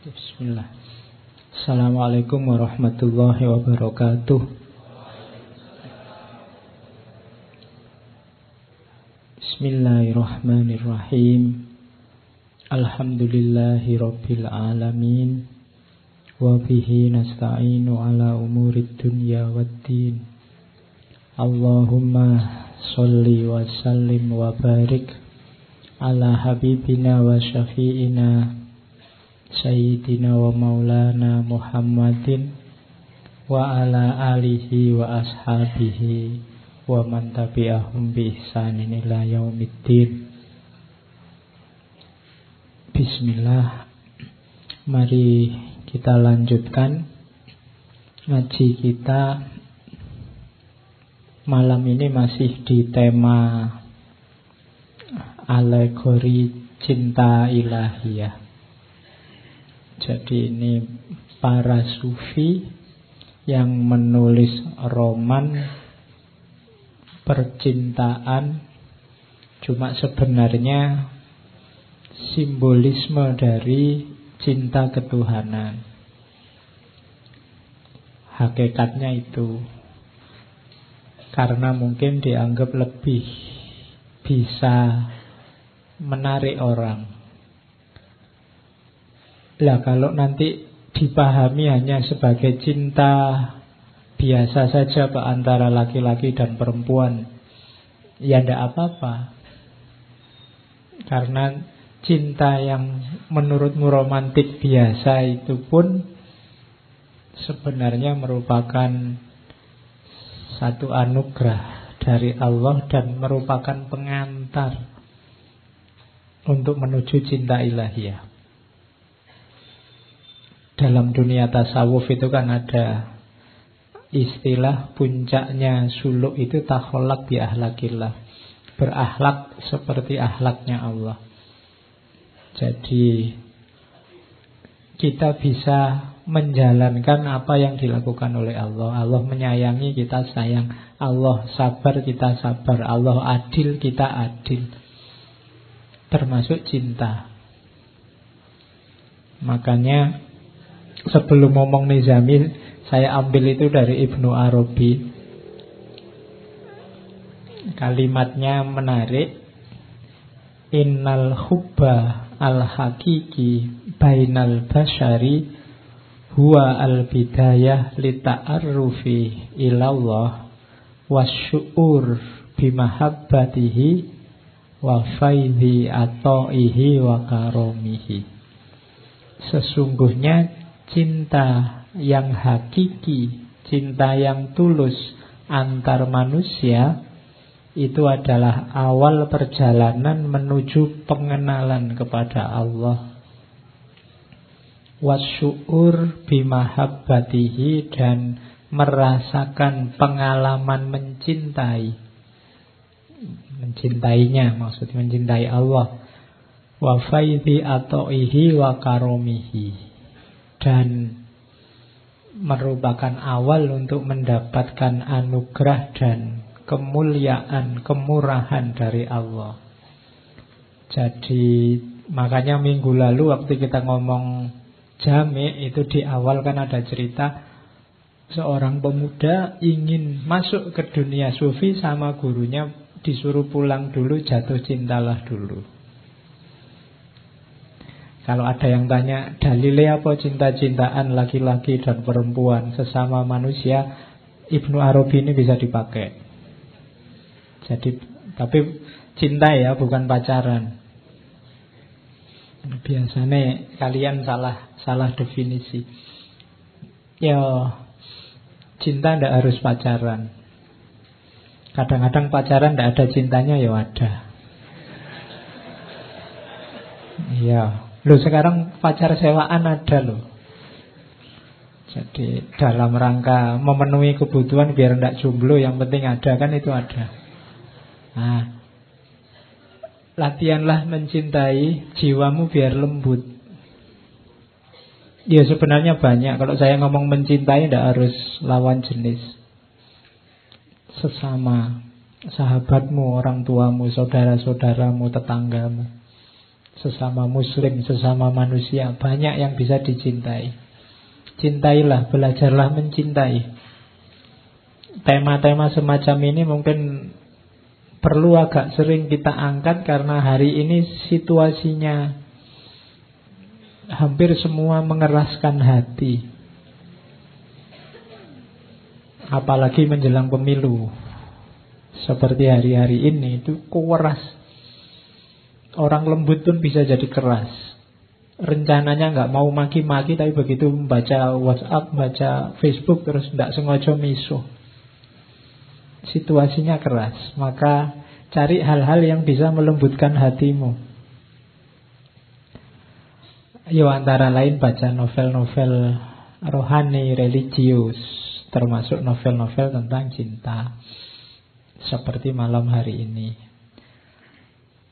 Bismillah. Assalamualaikum warahmatullahi wabarakatuh. Bismillahirrahmanirrahim. Alhamdulillahi rabbil alamin. Wa bihi nasta'inu ala umurid dunya waddin. Allahumma salli wa sallim wa barik ala habibina wa syafi'ina Sayyidina wa maulana Muhammadin Wa ala alihi wa ashabihi Wa man tabi'ahum bi ihsanin ila yaumiddin. Bismillah. Mari kita lanjutkan Ngaji kita. Malam ini masih di tema Alegori cinta ilahiyah jadi ini para sufi yang menulis roman percintaan. Cuma sebenarnya simbolisme dari cinta ketuhanan. Hakikatnya itu. Karena mungkin dianggap lebih bisa menarik orang lah kalau nanti dipahami hanya sebagai cinta biasa saja Pak antara laki-laki dan perempuan, ya tidak apa-apa. Karena cinta yang menurutmu romantik biasa itu pun sebenarnya merupakan satu anugerah dari Allah dan merupakan pengantar untuk menuju cinta ilahiyah dalam dunia tasawuf itu kan ada istilah puncaknya suluk itu takholak bi ahlakillah. Berakhlak seperti ahlaknya Allah. Jadi kita bisa menjalankan apa yang dilakukan oleh Allah. Allah menyayangi kita sayang. Allah sabar kita sabar. Allah adil kita adil. Termasuk cinta. Makanya Sebelum ngomong Nizami Saya ambil itu dari Ibnu Arabi. Kalimatnya menarik. Innal hubba al-hakiki Bainal bashari Huwa al-bidayah Lita'arrufi ilallah Wasyu'ur Bimahabbatihi Wa faidhi ato'ihi Wa karomihi. Sesungguhnya cinta yang hakiki, cinta yang tulus antar manusia itu adalah awal perjalanan menuju pengenalan kepada Allah. Wasyu'ur bimahabbatihi dan merasakan pengalaman mencintai. Mencintainya, maksudnya mencintai Allah. Wa faidhi ato'ihi wa karomihi dan merupakan awal untuk mendapatkan anugerah dan kemuliaan, kemurahan dari Allah. Jadi makanya minggu lalu waktu kita ngomong jami itu di awal kan ada cerita seorang pemuda ingin masuk ke dunia sufi sama gurunya disuruh pulang dulu jatuh cintalah dulu. Kalau ada yang tanya dalilnya apa cinta-cintaan laki-laki dan perempuan sesama manusia, Ibnu Arabi ini bisa dipakai. Jadi tapi cinta ya bukan pacaran. Biasanya kalian salah salah definisi. Ya cinta tidak harus pacaran. Kadang-kadang pacaran tidak ada cintanya ya ada. Ya, Loh sekarang pacar sewaan ada loh. Jadi dalam rangka memenuhi kebutuhan biar tidak jomblo yang penting ada kan itu ada. Nah, latihanlah mencintai jiwamu biar lembut. Ya sebenarnya banyak. Kalau saya ngomong mencintai tidak harus lawan jenis. Sesama sahabatmu, orang tuamu, saudara-saudaramu, tetanggamu. Sesama muslim, sesama manusia, banyak yang bisa dicintai. Cintailah, belajarlah mencintai. Tema-tema semacam ini mungkin perlu agak sering kita angkat karena hari ini situasinya hampir semua mengeraskan hati. Apalagi menjelang pemilu. Seperti hari-hari ini itu keras. Orang lembut pun bisa jadi keras. Rencananya nggak mau maki-maki tapi begitu membaca WhatsApp, baca Facebook terus tidak sengaja misuh situasinya keras, maka cari hal-hal yang bisa melembutkan hatimu. Yo antara lain baca novel-novel rohani, religius, termasuk novel-novel tentang cinta. Seperti malam hari ini.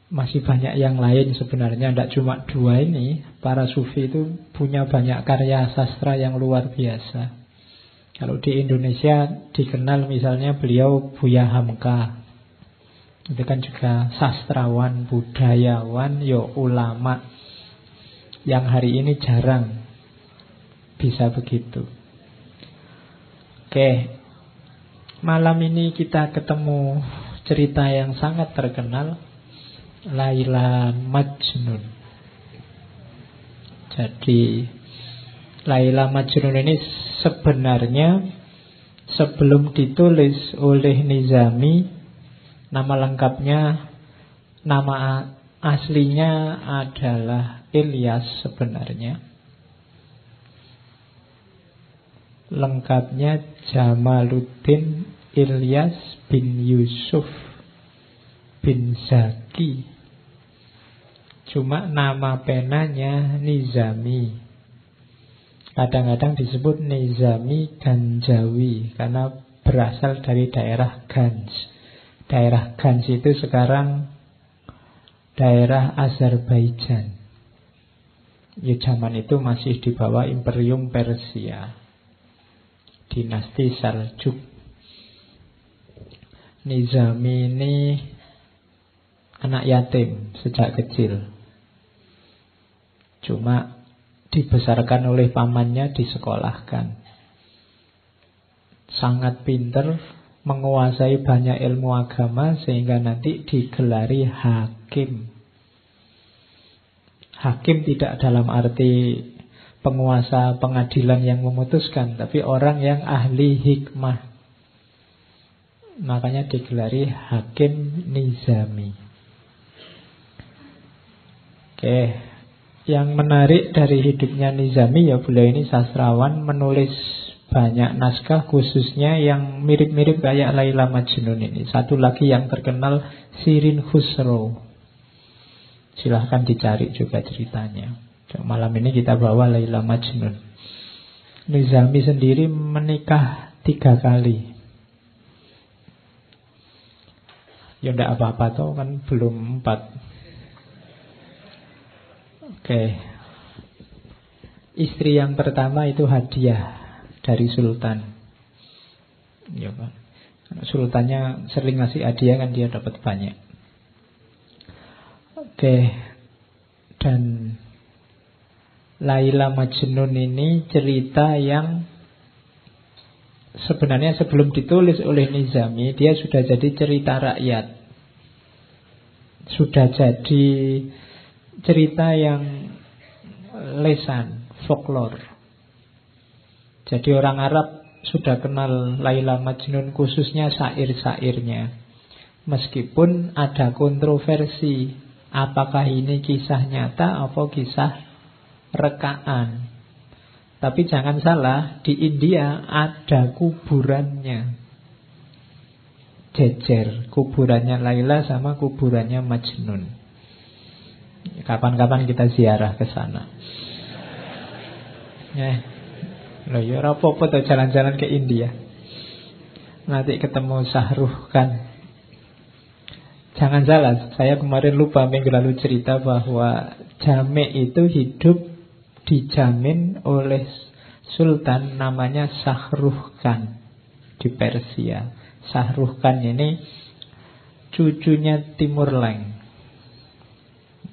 Masih banyak yang lain sebenarnya, tidak cuma dua ini. Para sufi itu punya banyak karya sastra yang luar biasa. Kalau di Indonesia dikenal misalnya beliau Buya Hamka. Itu kan juga sastrawan, budayawan, yo ulama yang hari ini jarang bisa begitu. Oke, malam ini kita ketemu cerita yang sangat terkenal, Laila Majnun. Jadi Laila Majnun ini sebenarnya sebelum ditulis oleh Nizami nama lengkapnya nama aslinya adalah Ilyas sebenarnya lengkapnya Jamaluddin Ilyas bin Yusuf bin Cuma nama penanya Nizami Kadang-kadang disebut Nizami Ganjawi karena berasal dari daerah Gans. Daerah Gans itu sekarang daerah Azerbaijan. Ya zaman itu masih di bawah Imperium Persia. Dinasti Saljuk. Nizami ini anak yatim sejak kecil. Cuma dibesarkan oleh pamannya, disekolahkan. Sangat pinter, menguasai banyak ilmu agama sehingga nanti digelari hakim. Hakim tidak dalam arti penguasa pengadilan yang memutuskan, tapi orang yang ahli hikmah. Makanya digelari hakim nizami. Oke, yang menarik dari hidupnya Nizami ya beliau ini sastrawan menulis banyak naskah khususnya yang mirip-mirip kayak Laila Majnun ini. Satu lagi yang terkenal Sirin Khusro. Silahkan dicari juga ceritanya. Malam ini kita bawa Laila Majnun. Nizami sendiri menikah tiga kali. Ya tidak apa-apa toh kan belum empat Oke. Istri yang pertama itu hadiah dari sultan. Ya. Sultannya sering ngasih hadiah kan dia dapat banyak. Oke. Dan Laila Majnun ini cerita yang sebenarnya sebelum ditulis oleh Nizami dia sudah jadi cerita rakyat. Sudah jadi cerita yang lesan, folklore. Jadi orang Arab sudah kenal Laila Majnun khususnya sair-sairnya. Meskipun ada kontroversi apakah ini kisah nyata atau kisah rekaan. Tapi jangan salah, di India ada kuburannya. Jejer, kuburannya Laila sama kuburannya Majnun. Kapan-kapan kita ziarah ke sana. Ya. Loh, ya apa-apa tuh jalan-jalan ke India. Nanti ketemu Sahruh kan. Jangan salah, saya kemarin lupa minggu lalu cerita bahwa Jame itu hidup dijamin oleh Sultan namanya Sahruh Khan di Persia. Sahruh Khan ini cucunya Timur Leng.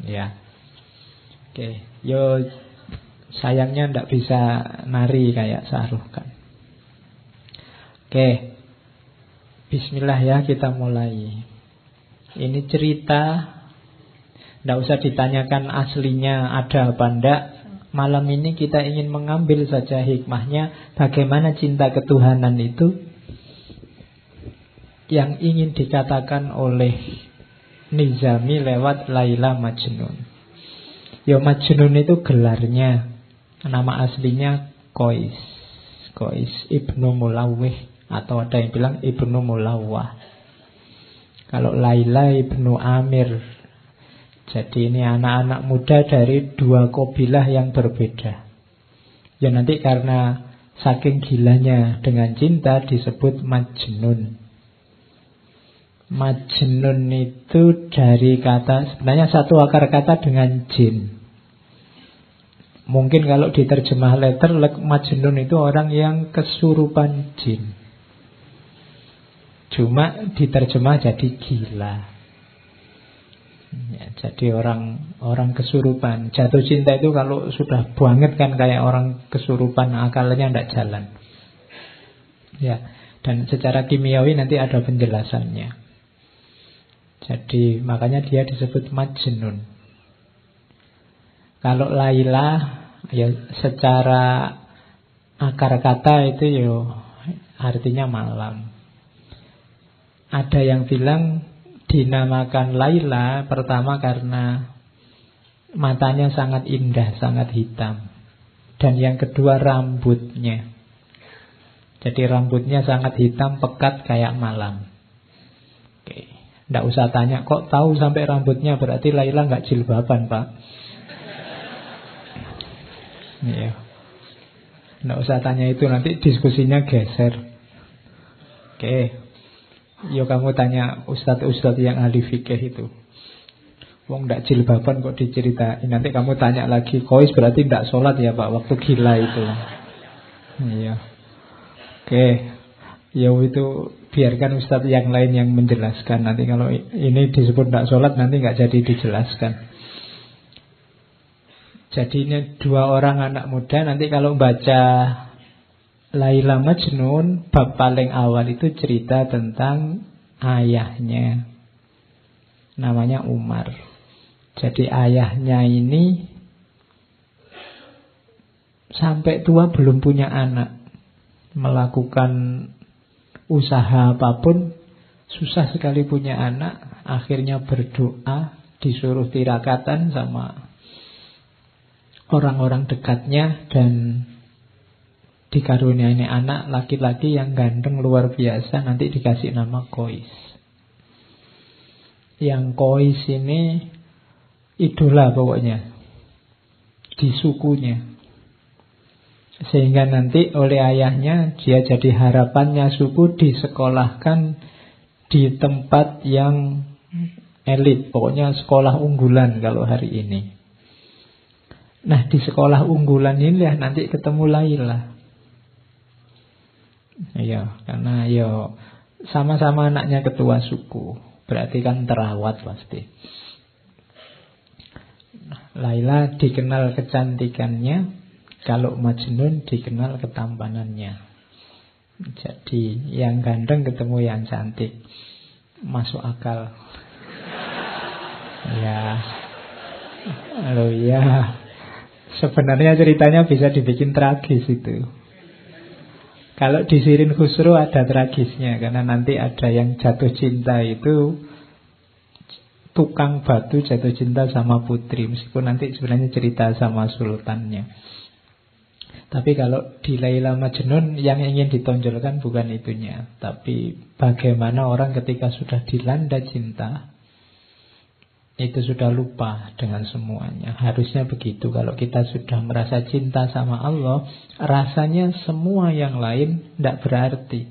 Ya. Oke, yo sayangnya ndak bisa nari kayak Saruh kan. Oke, Bismillah ya kita mulai. Ini cerita, ndak usah ditanyakan aslinya ada apa ndak. Malam ini kita ingin mengambil saja hikmahnya bagaimana cinta ketuhanan itu yang ingin dikatakan oleh Nizami lewat Laila Majnun. Ya Majnun itu gelarnya. Nama aslinya Kois. Kois Ibnu Mulawih atau ada yang bilang Ibnu Mulawah. Kalau Laila Ibnu Amir. Jadi ini anak-anak muda dari dua kobilah yang berbeda. Ya nanti karena saking gilanya dengan cinta disebut Majnun. Majnun itu dari kata sebenarnya satu akar kata dengan jin. Mungkin kalau diterjemah letter Majnun itu orang yang kesurupan jin. Cuma diterjemah jadi gila. Ya, jadi orang orang kesurupan. Jatuh cinta itu kalau sudah banget kan kayak orang kesurupan akalnya tidak jalan. Ya, dan secara kimiawi nanti ada penjelasannya. Jadi makanya dia disebut Majnun. Kalau Laila ya secara akar kata itu yo artinya malam. Ada yang bilang dinamakan Laila pertama karena matanya sangat indah, sangat hitam. Dan yang kedua rambutnya. Jadi rambutnya sangat hitam, pekat kayak malam. Oke. Tidak usah tanya, kok tahu sampai rambutnya berarti Laila nggak jilbaban, Pak. Iya. Nggak usah tanya itu nanti diskusinya geser. Oke. Yo kamu tanya ustadz-ustadz yang ahli fikih itu. Wong ndak jilbaban kok diceritain. Nanti kamu tanya lagi, kois berarti ndak sholat ya pak waktu gila itu. Iya. Oke. Ya itu biarkan ustadz yang lain yang menjelaskan. Nanti kalau ini disebut ndak sholat nanti nggak jadi dijelaskan. Jadi ini dua orang anak muda nanti kalau baca Laila Majnun bab paling awal itu cerita tentang ayahnya. Namanya Umar. Jadi ayahnya ini sampai tua belum punya anak. Melakukan usaha apa pun susah sekali punya anak. Akhirnya berdoa disuruh tirakatan sama orang-orang dekatnya dan dikaruniai anak laki-laki yang ganteng luar biasa nanti dikasih nama Kois. Yang Kois ini idola pokoknya di sukunya. Sehingga nanti oleh ayahnya dia jadi harapannya suku disekolahkan di tempat yang elit, pokoknya sekolah unggulan kalau hari ini. Nah di sekolah unggulan ini ya nanti ketemu Laila. Iya, karena yo sama-sama anaknya ketua suku, berarti kan terawat pasti. Nah, Laila dikenal kecantikannya, kalau Majnun dikenal ketampanannya. Jadi yang ganteng ketemu yang cantik, masuk akal. ya, halo ya. Sebenarnya ceritanya bisa dibikin tragis itu. Kalau di Sirin Khusru ada tragisnya Karena nanti ada yang jatuh cinta itu Tukang batu jatuh cinta sama putri Meskipun nanti sebenarnya cerita sama sultannya Tapi kalau di Laila Majnun Yang ingin ditonjolkan bukan itunya Tapi bagaimana orang ketika sudah dilanda cinta itu sudah lupa dengan semuanya. Harusnya begitu. Kalau kita sudah merasa cinta sama Allah, rasanya semua yang lain tidak berarti.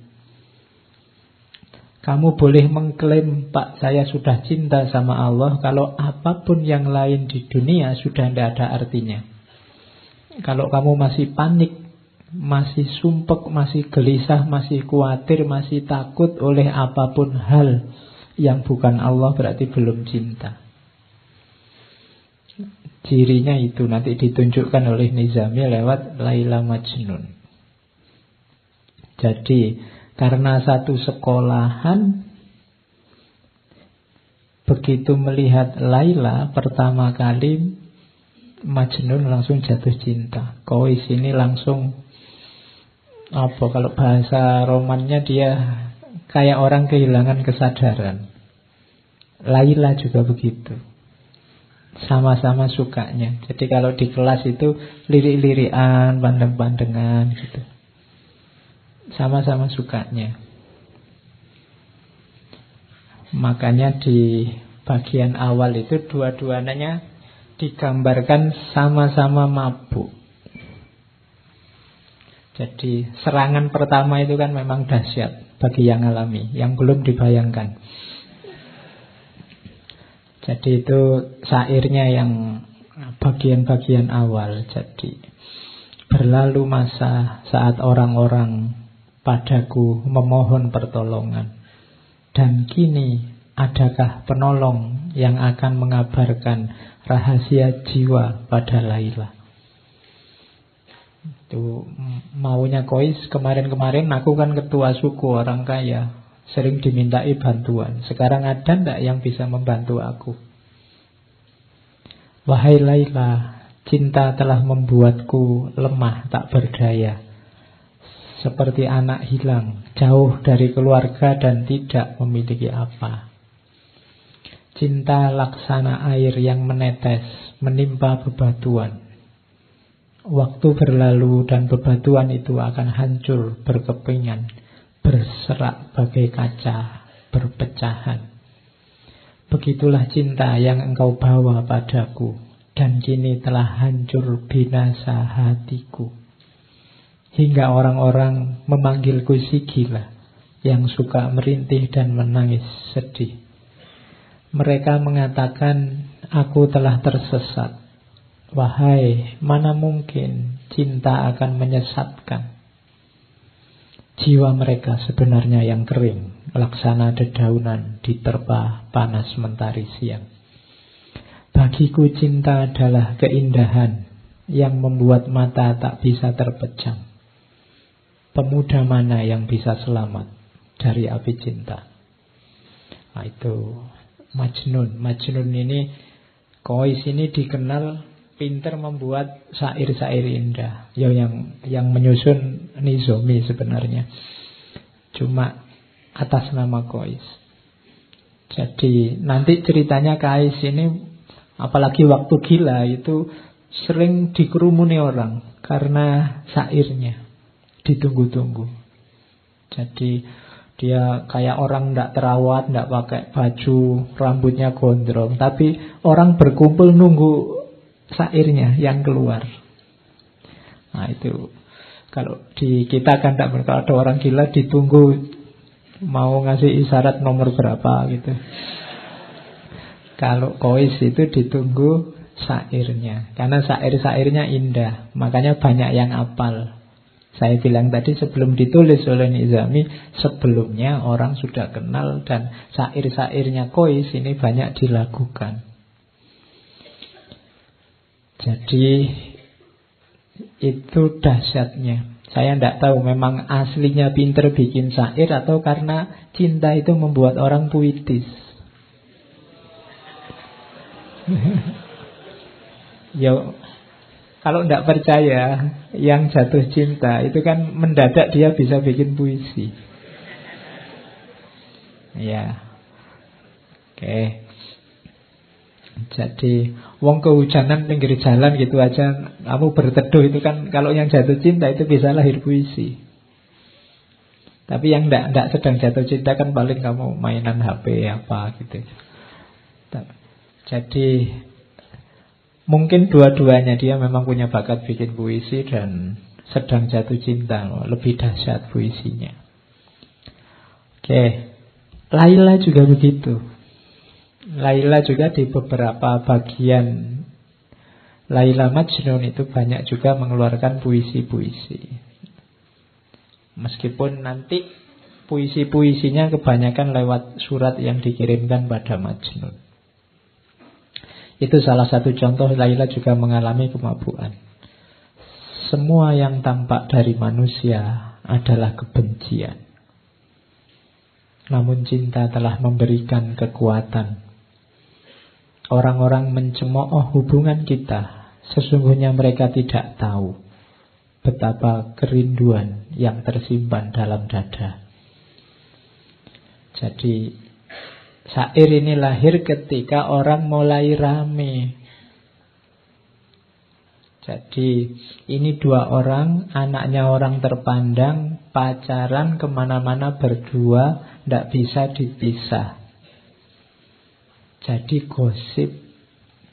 Kamu boleh mengklaim, Pak, saya sudah cinta sama Allah, kalau apa pun yang lain di dunia sudah tidak ada artinya. Kalau kamu masih panik, masih sumpek, masih gelisah, masih khawatir, masih takut oleh apa pun hal yang bukan Allah, berarti belum cinta. Cirinya itu nanti ditunjukkan oleh Nizami lewat Laila Majnun. Jadi karena satu sekolahan begitu melihat Laila pertama kali Majnun langsung jatuh cinta. Kois ini langsung apa kalau bahasa romannya dia kayak orang kehilangan kesadaran. Laila juga begitu. Sama-sama sukanya. Jadi kalau di kelas itu lirik-lirian, pandang-pandangan gitu. Sama-sama sukanya. Makanya di bagian awal itu dua-duanya digambarkan sama-sama mabuk. Jadi serangan pertama itu kan memang dahsyat bagi yang alami, yang belum dibayangkan. Jadi itu sairnya yang bagian-bagian awal. Jadi berlalu masa saat orang-orang padaku memohon pertolongan. Dan kini adakah penolong yang akan mengabarkan rahasia jiwa pada Laila. Itu maunya Kois kemarin-kemarin aku kan ketua suku orang kaya, sering dimintai bantuan. Sekarang ada ndak yang bisa membantu aku? Wahai Laila, cinta telah membuatku lemah tak berdaya. Seperti anak hilang, jauh dari keluarga dan tidak memiliki apa. Cinta laksana air yang menetes menimpa bebatuan. Waktu berlalu dan bebatuan itu akan hancur berkepingan, berserak bagai kaca, berpecahan. Begitulah cinta yang engkau bawa padaku, dan kini telah hancur binasa hatiku. Hingga orang-orang memanggilku si gila, yang suka merintih dan menangis sedih. Mereka mengatakan, aku telah tersesat. Wahai, mana mungkin cinta akan menyesatkan. Jiwa mereka sebenarnya yang kering, laksana dedaunan diterpa panas mentari siang. Bagiku cinta adalah keindahan yang membuat mata tak bisa terpejam. Pemuda mana yang bisa selamat dari api cinta? Nah, itu Majnun. Majnun ini Kois ini dikenal pinter membuat syair-syair indah. Ya yang yang menyusun Nizomi sebenarnya. Cuma atas nama Kois. Jadi nanti ceritanya Kais ini apalagi waktu gila itu sering dikerumuni orang karena syairnya ditunggu-tunggu. Jadi dia kayak orang tidak terawat, tidak pakai baju, rambutnya gondrong. Tapi orang berkumpul nunggu sairnya yang keluar. Nah itu kalau di kita kan tidak kalau ada orang gila ditunggu mau ngasih isyarat nomor berapa gitu. Kalau kois itu ditunggu sairnya karena sair-sairnya indah, makanya banyak yang apal. Saya bilang tadi sebelum ditulis oleh Nizami, sebelumnya orang sudah kenal dan sair-sairnya Kois ini banyak dilakukan. Jadi itu dahsyatnya. Saya tidak tahu memang aslinya pinter bikin sair atau karena cinta itu membuat orang puitis. ya kalau tidak percaya yang jatuh cinta itu kan mendadak dia bisa bikin puisi. Ya. Oke. Jadi wong kehujanan pinggir jalan gitu aja kamu berteduh itu kan kalau yang jatuh cinta itu bisa lahir puisi. Tapi yang tidak tidak sedang jatuh cinta kan paling kamu mainan HP apa gitu. Jadi Mungkin dua-duanya dia memang punya bakat bikin puisi dan sedang jatuh cinta. Lebih dahsyat puisinya. Oke. Laila juga begitu. Laila juga di beberapa bagian Laila Majnun itu banyak juga mengeluarkan puisi-puisi. Meskipun nanti puisi-puisinya kebanyakan lewat surat yang dikirimkan pada Majnun. Itu salah satu contoh Laila juga mengalami kemabuan. Semua yang tampak dari manusia adalah kebencian. Namun cinta telah memberikan kekuatan. Orang-orang mencemooh hubungan kita. Sesungguhnya mereka tidak tahu betapa kerinduan yang tersimpan dalam dada. Jadi syair ini lahir ketika orang mulai rame. Jadi ini dua orang, anaknya orang terpandang, pacaran ke mana-mana berdua, tidak bisa dipisah. Jadi gosip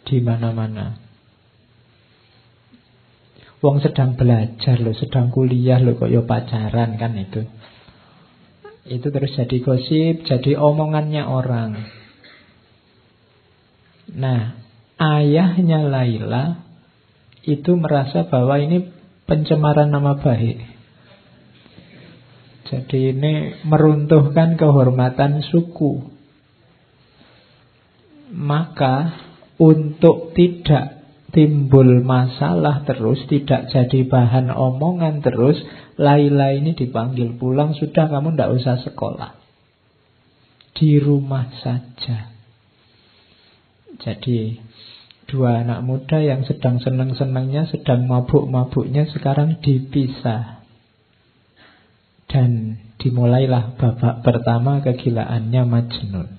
di mana-mana. Wong sedang belajar loh, sedang kuliah loh kok yo pacaran kan itu. Itu terus jadi gosip, jadi omongannya orang. Nah, ayahnya Laila itu merasa bahwa ini pencemaran nama baik. Jadi ini meruntuhkan kehormatan suku. Maka untuk tidak timbul masalah terus, tidak jadi bahan omongan terus, Laila ini dipanggil pulang, sudah kamu tidak usah sekolah. Di rumah saja. Jadi dua anak muda yang sedang senang-senangnya, sedang mabuk-mabuknya sekarang dipisah. Dan dimulailah babak pertama kegilaannya Majnun.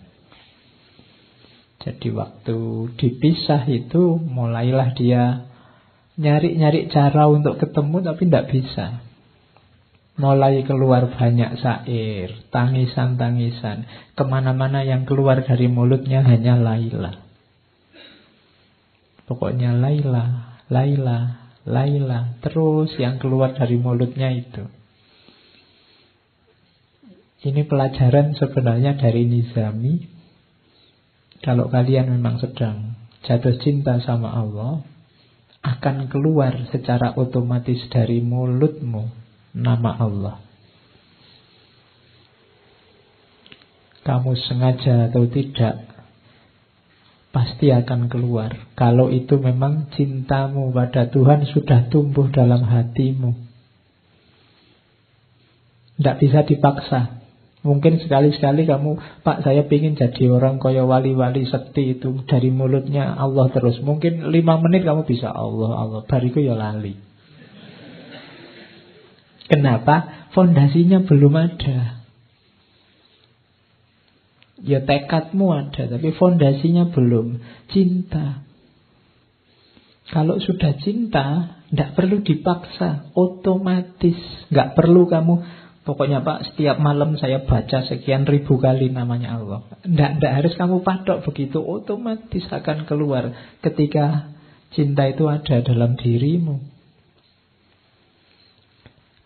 Jadi waktu dipisah itu mulailah dia nyari-nyari cara untuk ketemu tapi tidak bisa. Mulai keluar banyak sair, tangisan-tangisan. Ke mana-mana yang keluar dari mulutnya hanya Laila. Pokoknya Laila, Laila, Laila. Terus yang keluar dari mulutnya itu. Ini pelajaran sebenarnya dari Nizami kalau kalian memang sedang jatuh cinta sama Allah, akan keluar secara otomatis dari mulutmu nama Allah. Kamu sengaja atau tidak, pasti akan keluar. Kalau itu memang cintamu pada Tuhan sudah tumbuh dalam hatimu. Tidak bisa dipaksa. Mungkin sekali-sekali kamu, Pak saya ingin jadi orang kaya wali-wali sekti itu dari mulutnya Allah terus. Mungkin lima menit kamu bisa Allah, Allah. Bariku ya lali. Kenapa? Fondasinya belum ada. Ya tekadmu ada, tapi fondasinya belum. Cinta. Kalau sudah cinta, tidak perlu dipaksa, otomatis. Nggak perlu kamu Pokoknya Pak, setiap malam saya baca sekian ribu kali namanya Allah. Tidak harus kamu patok begitu, otomatis akan keluar ketika cinta itu ada dalam dirimu.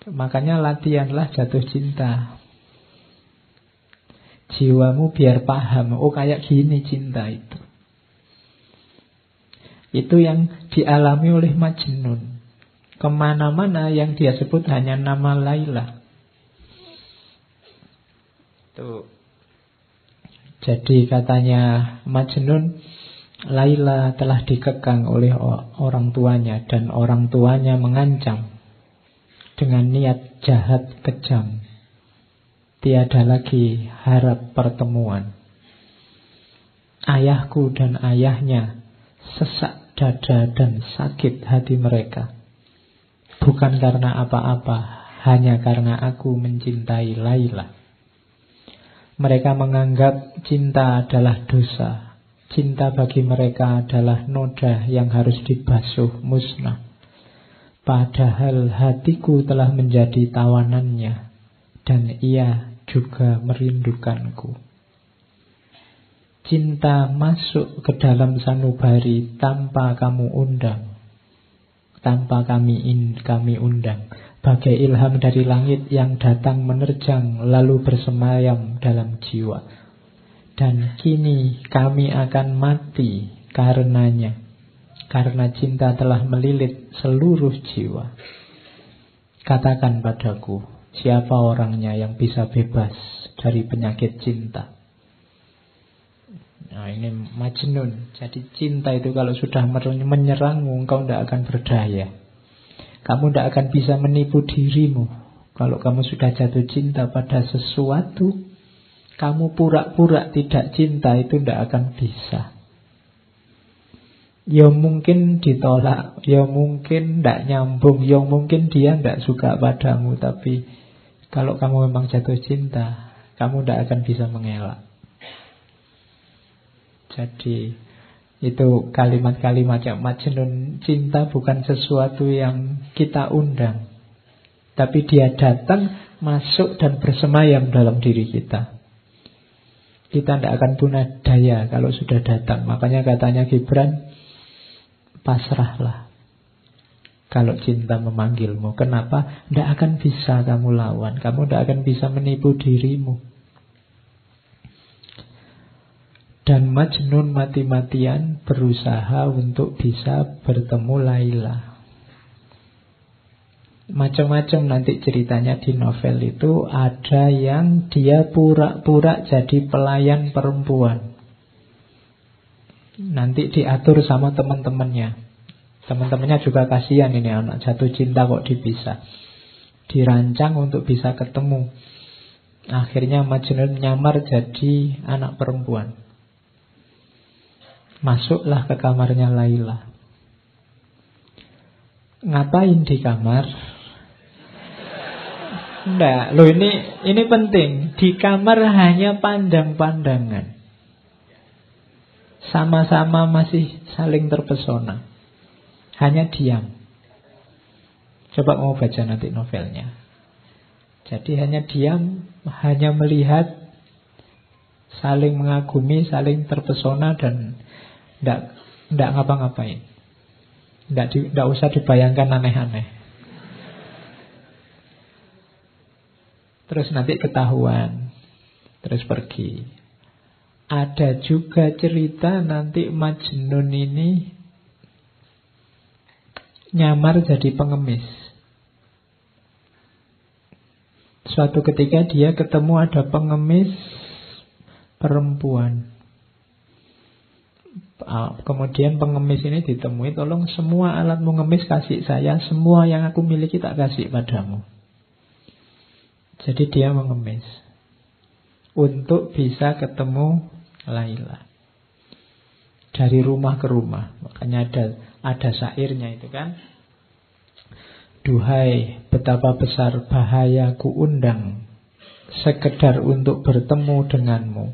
Makanya latihanlah jatuh cinta. Jiwamu biar paham, oh kayak gini cinta itu. Itu yang dialami oleh Majnun. Ke mana-mana yang dia sebut hanya nama Laila. Tuh. Jadi katanya Majnun Laila telah dikekang oleh orang tuanya dan orang tuanya mengancam dengan niat jahat kejam. Tiada lagi harap pertemuan. Ayahku dan ayahnya sesak dada dan sakit hati mereka. Bukan karena apa-apa, hanya karena aku mencintai Laila. Mereka menganggap cinta adalah dosa. Cinta bagi mereka adalah noda yang harus dibasuh musnah. Padahal hatiku telah menjadi tawanannya dan ia juga merindukanku. Cinta masuk ke dalam sanubari tanpa kamu undang, tanpa kami in, kami undang bagai ilham dari langit yang datang menerjang lalu bersemayam dalam jiwa. Dan kini kami akan mati karenanya, karena cinta telah melilit seluruh jiwa. Katakan padaku, siapa orangnya yang bisa bebas dari penyakit cinta? Nah, ini majnun. Jadi cinta itu kalau sudah menyerangmu, engkau tidak akan berdaya. Kamu tidak akan bisa menipu dirimu. Kalau kamu sudah jatuh cinta pada sesuatu, kamu pura-pura tidak cinta itu tidak akan bisa. Ya mungkin ditolak, ya mungkin tidak nyambung, ya mungkin dia tidak suka padamu, tapi kalau kamu memang jatuh cinta, kamu tidak akan bisa mengelak. Jadi itu kalimat-kalimat yang majnun cinta bukan sesuatu yang kita undang. Tapi dia datang, masuk dan bersemayam dalam diri kita. Kita tidak akan punah daya kalau sudah datang. Makanya katanya Gibran, pasrahlah. Kalau cinta memanggilmu. Kenapa? Tidak akan bisa kamu lawan. Kamu tidak akan bisa menipu dirimu. Dan Majnun mati-matian berusaha untuk bisa bertemu Laila. Macam-macam nanti ceritanya di novel itu ada yang dia pura-pura jadi pelayan perempuan. Nanti diatur sama teman-temannya. Teman-temannya juga kasihan ini anak jatuh cinta kok dipisah. Dirancang untuk bisa ketemu. Akhirnya Majnun nyamar jadi anak perempuan. Masuklah ke kamarnya Laila. Ngapain di kamar? Enggak, lo ini ini penting. Di kamar hanya pandang-pandangan. Sama-sama masih saling terpesona. Hanya diam. Coba mau baca nanti novelnya. Jadi hanya diam, hanya melihat, saling mengagumi, saling terpesona dan tidak tidak ngapa-ngapain. Tidak tidak usah dibayangkan aneh-aneh. Terus nanti ketahuan. Terus pergi. Ada juga cerita nanti Majnun ini nyamar jadi pengemis. Suatu ketika dia ketemu ada pengemis perempuan. Ah, kemudian pengemis ini ditemui, tolong semua alat mengemis kasih saya, semua yang aku miliki tak kasih padamu. Jadi dia mengemis untuk bisa ketemu Laila. Dari rumah ke rumah. Makanya ada ada syairnya itu kan. Duhai betapa besar bahaya ku undang sekedar untuk bertemu denganmu.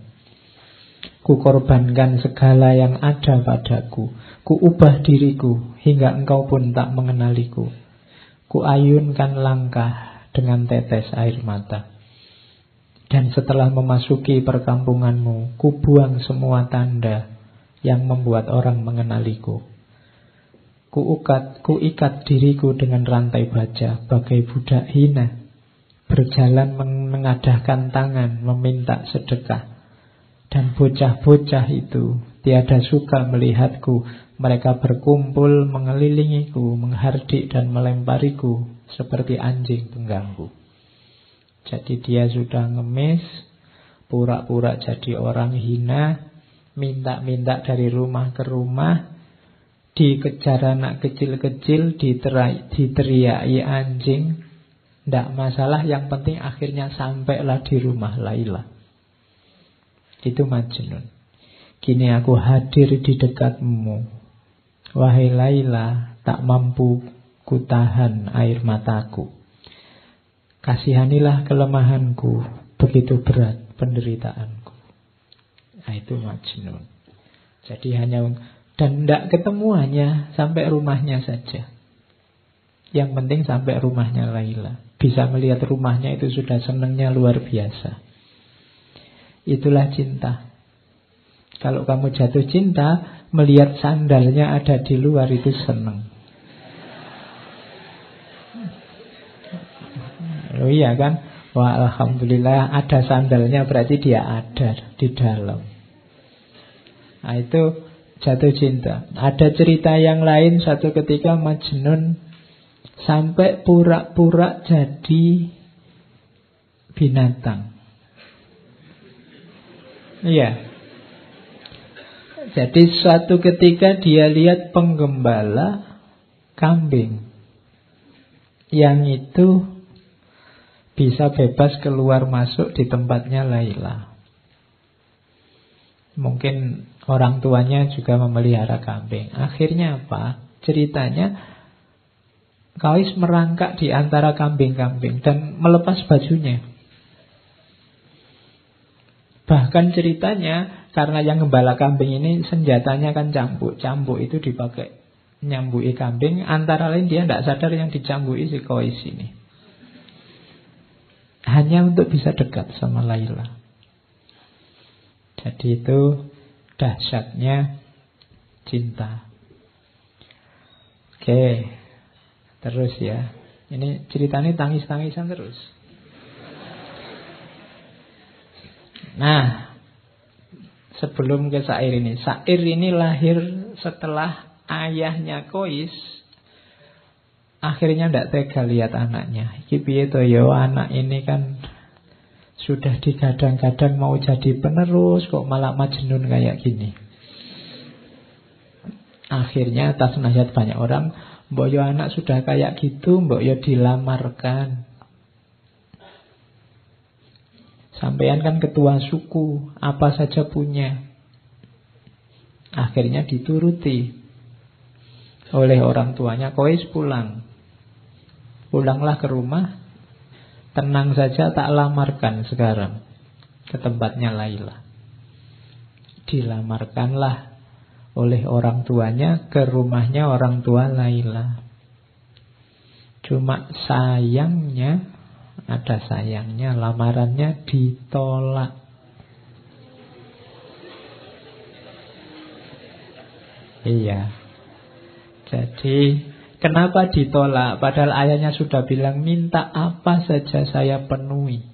Ku korbankan segala yang ada padaku. Ku ubah diriku hingga engkau pun tak mengenaliku. Ku ayunkan langkah dengan tetes air mata. Dan setelah memasuki perkampunganmu, ku buang semua tanda yang membuat orang mengenaliku. Ku ukat, ku ikat diriku dengan rantai baja bagai budak hina, berjalan mengadahkan tangan meminta sedekah. Dan bocah-bocah itu tiada suka melihatku. Mereka berkumpul mengelilingiku, menghardik dan melempariku seperti anjing pengganggu. Jadi dia sudah ngemis, pura-pura jadi orang hina, minta-minta dari rumah ke rumah, dikejar anak kecil-kecil, diteriaki anjing, tidak masalah, yang penting akhirnya sampailah di rumah Laila. Itu Majnun. Kini aku hadir di dekatmu. Wahai Laila, tak mampu kutahan air mataku. Kasihanilah kelemahanku, begitu berat penderitaanku. Nah, itu Majnun. Jadi hanya dan tidak ketemu hanya sampai rumahnya saja. Yang penting sampai rumahnya Laila. Bisa melihat rumahnya itu sudah senangnya luar biasa. Itulah cinta. Kalau kamu jatuh cinta, melihat sandalnya ada di luar itu senang. Oh iya kan? Wah Alhamdulillah ada sandalnya berarti dia ada di dalam. Nah itu jatuh cinta. Ada cerita yang lain satu ketika Majnun sampai pura-pura jadi binatang. Iya. Jadi suatu ketika dia lihat penggembala kambing yang itu bisa bebas keluar masuk di tempatnya Laila. Mungkin orang tuanya juga memelihara kambing. Akhirnya apa? Ceritanya Kais merangkak di antara kambing-kambing dan melepas bajunya. Bahkan ceritanya karena yang gembala kambing ini senjatanya kan cambuk. Cambuk itu dipakai nyambui kambing. Antara lain dia tidak sadar yang dicambui si Kois ini. Hanya untuk bisa dekat sama Laila. Jadi itu dahsyatnya cinta. Oke, terus ya. Ini ceritanya tangis-tangisan terus. Nah, sebelum ke Sair ini. Sair ini lahir setelah ayahnya Kois akhirnya tidak tega lihat anaknya. Iki piye yo anak ini kan sudah digadang-gadang mau jadi penerus kok malah majnun kayak gini. Akhirnya atas nasihat banyak orang, mbok yo anak sudah kayak gitu, mbok yo dilamarkan. Sampean kan ketua suku, apa saja punya. Akhirnya dituruti oleh orang tuanya, kois pulang. Pulanglah ke rumah, tenang saja tak lamarkan sekarang ke tempatnya Laila. Dilamarkanlah oleh orang tuanya ke rumahnya orang tua Laila. Cuma sayangnya, ada sayangnya, lamarannya ditolak. Iya. Jadi Kenapa ditolak? Padahal ayahnya sudah bilang minta apa saja saya penuhi.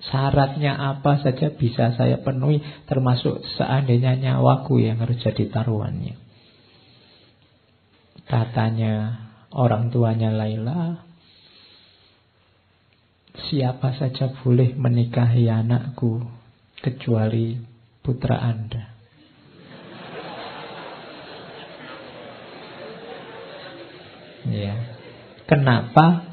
Syaratnya apa saja bisa saya penuhi termasuk seandainya nyawaku yang harus jadi taruhannya. Katanya orang tuanya Laila, siapa saja boleh menikahi anakku kecuali putra Anda. Ya. Kenapa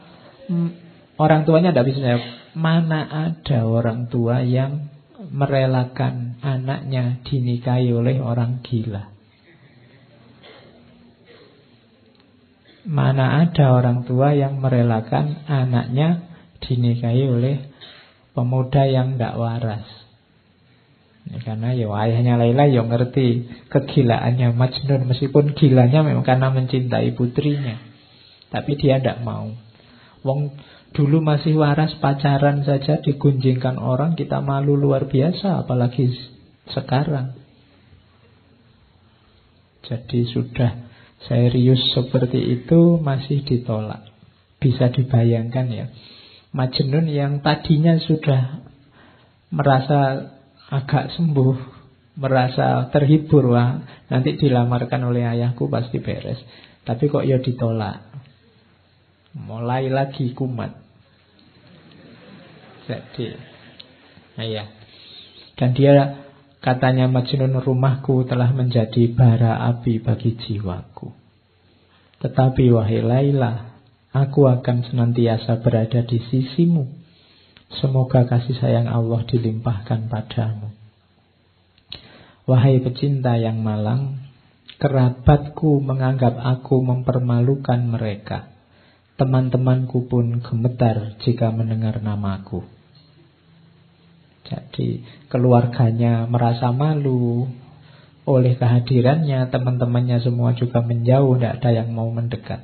orang tuanya tidak bisa? Mana ada orang tua yang merelakan anaknya dinikahi oleh orang gila? Mana ada orang tua yang merelakan anaknya dinikahi oleh pemuda yang tidak waras? Ya, karena ya ayahnya Laila yang ngerti kegilaannya Majnun meskipun gilanya memang karena mencintai putrinya. Tapi dia tidak mau. Wong dulu masih waras pacaran saja digunjingkan orang kita malu luar biasa apalagi sekarang. Jadi sudah serius seperti itu masih ditolak. Bisa dibayangkan ya. Majnun yang tadinya sudah merasa agak sembuh, merasa terhibur, wah nanti dilamarkan oleh ayahku pasti beres. Tapi kok ya ditolak. Mulai lagi kumat. Jadi, iya. Dan dia katanya Majnun rumahku telah menjadi bara api bagi jiwaku. Tetapi wahai Laila, aku akan senantiasa berada di sisimu. Semoga kasih sayang Allah dilimpahkan padamu. Wahai pecinta yang malang, kerabatku menganggap aku mempermalukan mereka. Teman-temanku pun gemetar jika mendengar namaku. Jadi keluarganya merasa malu oleh kehadirannya, teman-temannya semua juga menjauh, tidak ada yang mau mendekat.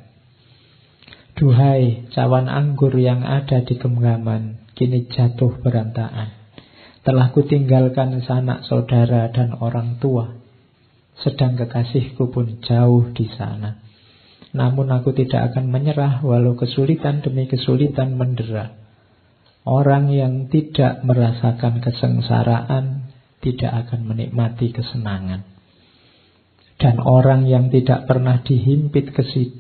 Duhai cawan anggur yang ada di genggaman, kini jatuh berantakan. Telah kutinggalkan sanak saudara dan orang tua, sedang kekasihku pun jauh di sana. Namun aku tidak akan menyerah walau kesulitan demi kesulitan mendera. Orang yang tidak merasakan kesengsaraan tidak akan menikmati kesenangan. Dan orang yang tidak pernah dihimpit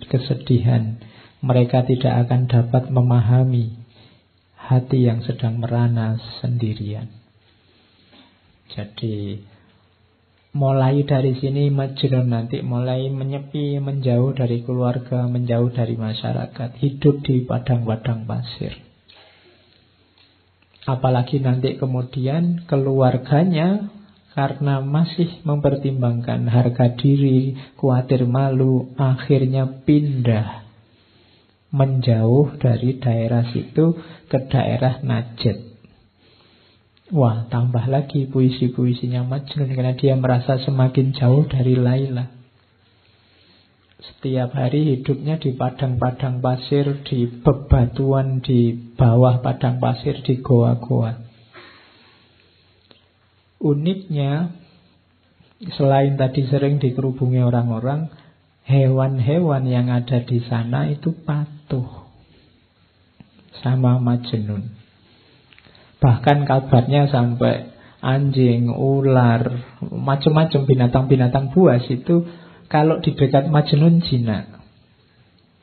kesedihan, mereka tidak akan dapat memahami hati yang sedang merana sendirian. Jadi Mulai dari sini Majnun nanti mulai menyepi, menjauh dari keluarga, menjauh dari masyarakat, hidup di padang-padang pasir. Apalagi nanti kemudian keluarganya karena masih mempertimbangkan harga diri, khawatir malu, akhirnya pindah menjauh dari daerah situ ke daerah Najd. Wah, tambah lagi puisi-puisinya Majnun karena dia merasa semakin jauh dari Laila. Setiap hari hidupnya di padang-padang pasir, di bebatuan, di bawah padang pasir, di goa-goa. Uniknya, selain tadi sering dikerubungi orang-orang, hewan-hewan yang ada di sana itu patuh sama Majnun. Bahkan kabarnya sampai anjing, ular, macam-macam binatang-binatang buas itu kalau di dekat Majnun jinak.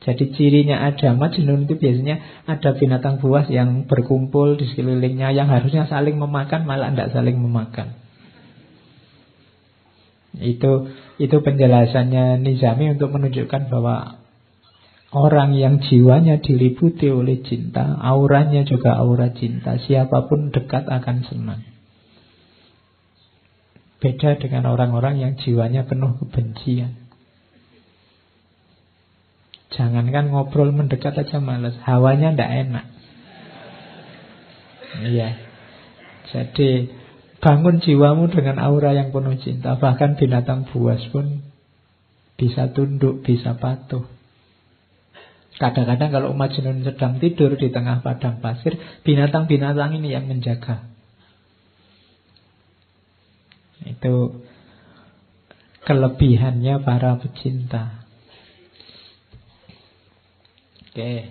Jadi cirinya ada Majnun itu biasanya ada binatang buas yang berkumpul di sekelilingnya yang harusnya saling memakan malah tidak saling memakan. Itu itu penjelasannya Nizami untuk menunjukkan bahwa Orang yang jiwanya diliputi oleh cinta, auranya juga aura cinta. Siapa pun dekat akan senang. Beda dengan orang-orang yang jiwanya penuh kebencian. Jangankan ngobrol mendekat aja males, hawanya ndak enak. Iya. Jadi bangun jiwamu dengan aura yang penuh cinta. Bahkan binatang buas pun bisa tunduk, bisa patuh. Kadang-kadang kalau Majnun sedang tidur di tengah padang pasir, binatang-binatang ini yang menjaga. Itu kelebihannya para pecinta. Oke.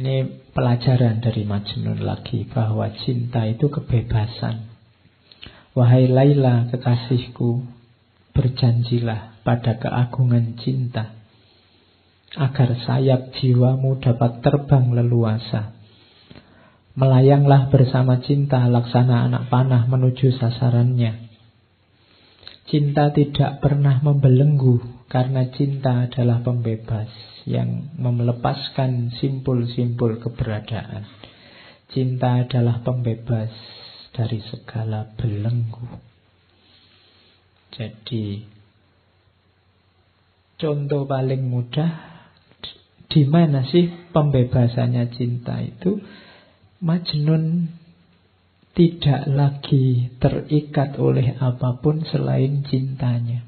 Ini pelajaran dari Majnun lagi bahwa cinta itu kebebasan. Wahai Laila kekasihku, berjanjilah pada keagungan cinta agar sayap jiwamu dapat terbang leluasa. Melayanglah bersama cinta laksana anak panah menuju sasarannya. Cinta tidak pernah membelenggu karena cinta adalah pembebas yang melepaskan simpul-simpul keberadaan. Cinta adalah pembebas dari segala belenggu. Jadi, contoh paling mudah di mana sih pembebasannya cinta itu? Majnun tidak lagi terikat oleh apa pun selain cintanya.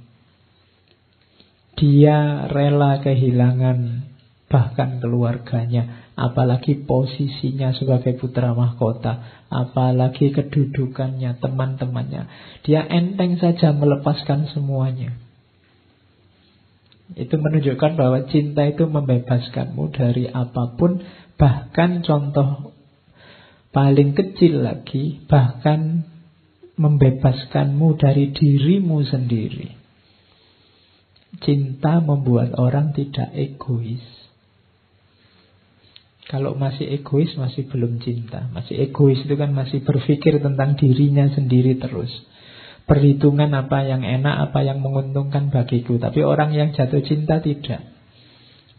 Dia rela kehilangan bahkan keluarganya, apalagi posisinya sebagai putra mahkota, apalagi kedudukannya, teman-temannya. Dia enteng saja melepaskan semuanya. Itu menunjukkan bahwa cinta itu membebaskanmu dari apa pun, bahkan contoh paling kecil lagi, bahkan membebaskanmu dari dirimu sendiri. Cinta membuat orang tidak egois. Kalau masih egois masih belum cinta. Masih egois itu kan masih berpikir tentang dirinya sendiri terus perhitungan apa yang enak, apa yang menguntungkan bagiku. Tapi orang yang jatuh cinta tidak.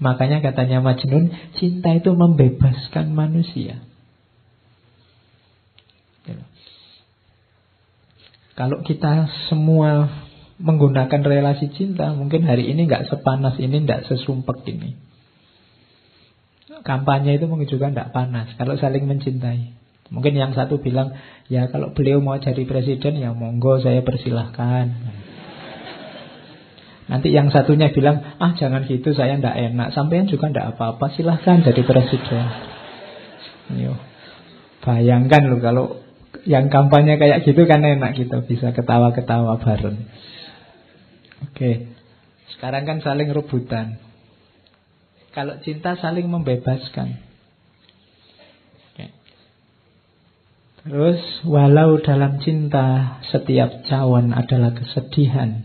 Makanya katanya Majnun, cinta itu membebaskan manusia. Kalau kita semua menggunakan relasi cinta, mungkin hari ini nggak sepanas ini, nggak sesumpek ini. Kampanye itu menunjukkan nggak panas kalau saling mencintai. Mungkin yang satu bilang, ya kalau beliau mau jadi presiden ya monggo saya persilahkan. Nanti yang satunya bilang, ah jangan gitu saya ndak enak. Sampean juga ndak apa-apa, silahkan jadi presiden. Yo. Bayangkan loh kalau yang kampanye kayak gitu kan enak kita bisa ketawa-ketawa bareng. Oke. Sekarang kan saling rebutan. Kalau cinta saling membebaskan. Terus walau dalam cinta setiap cawan adalah kesedihan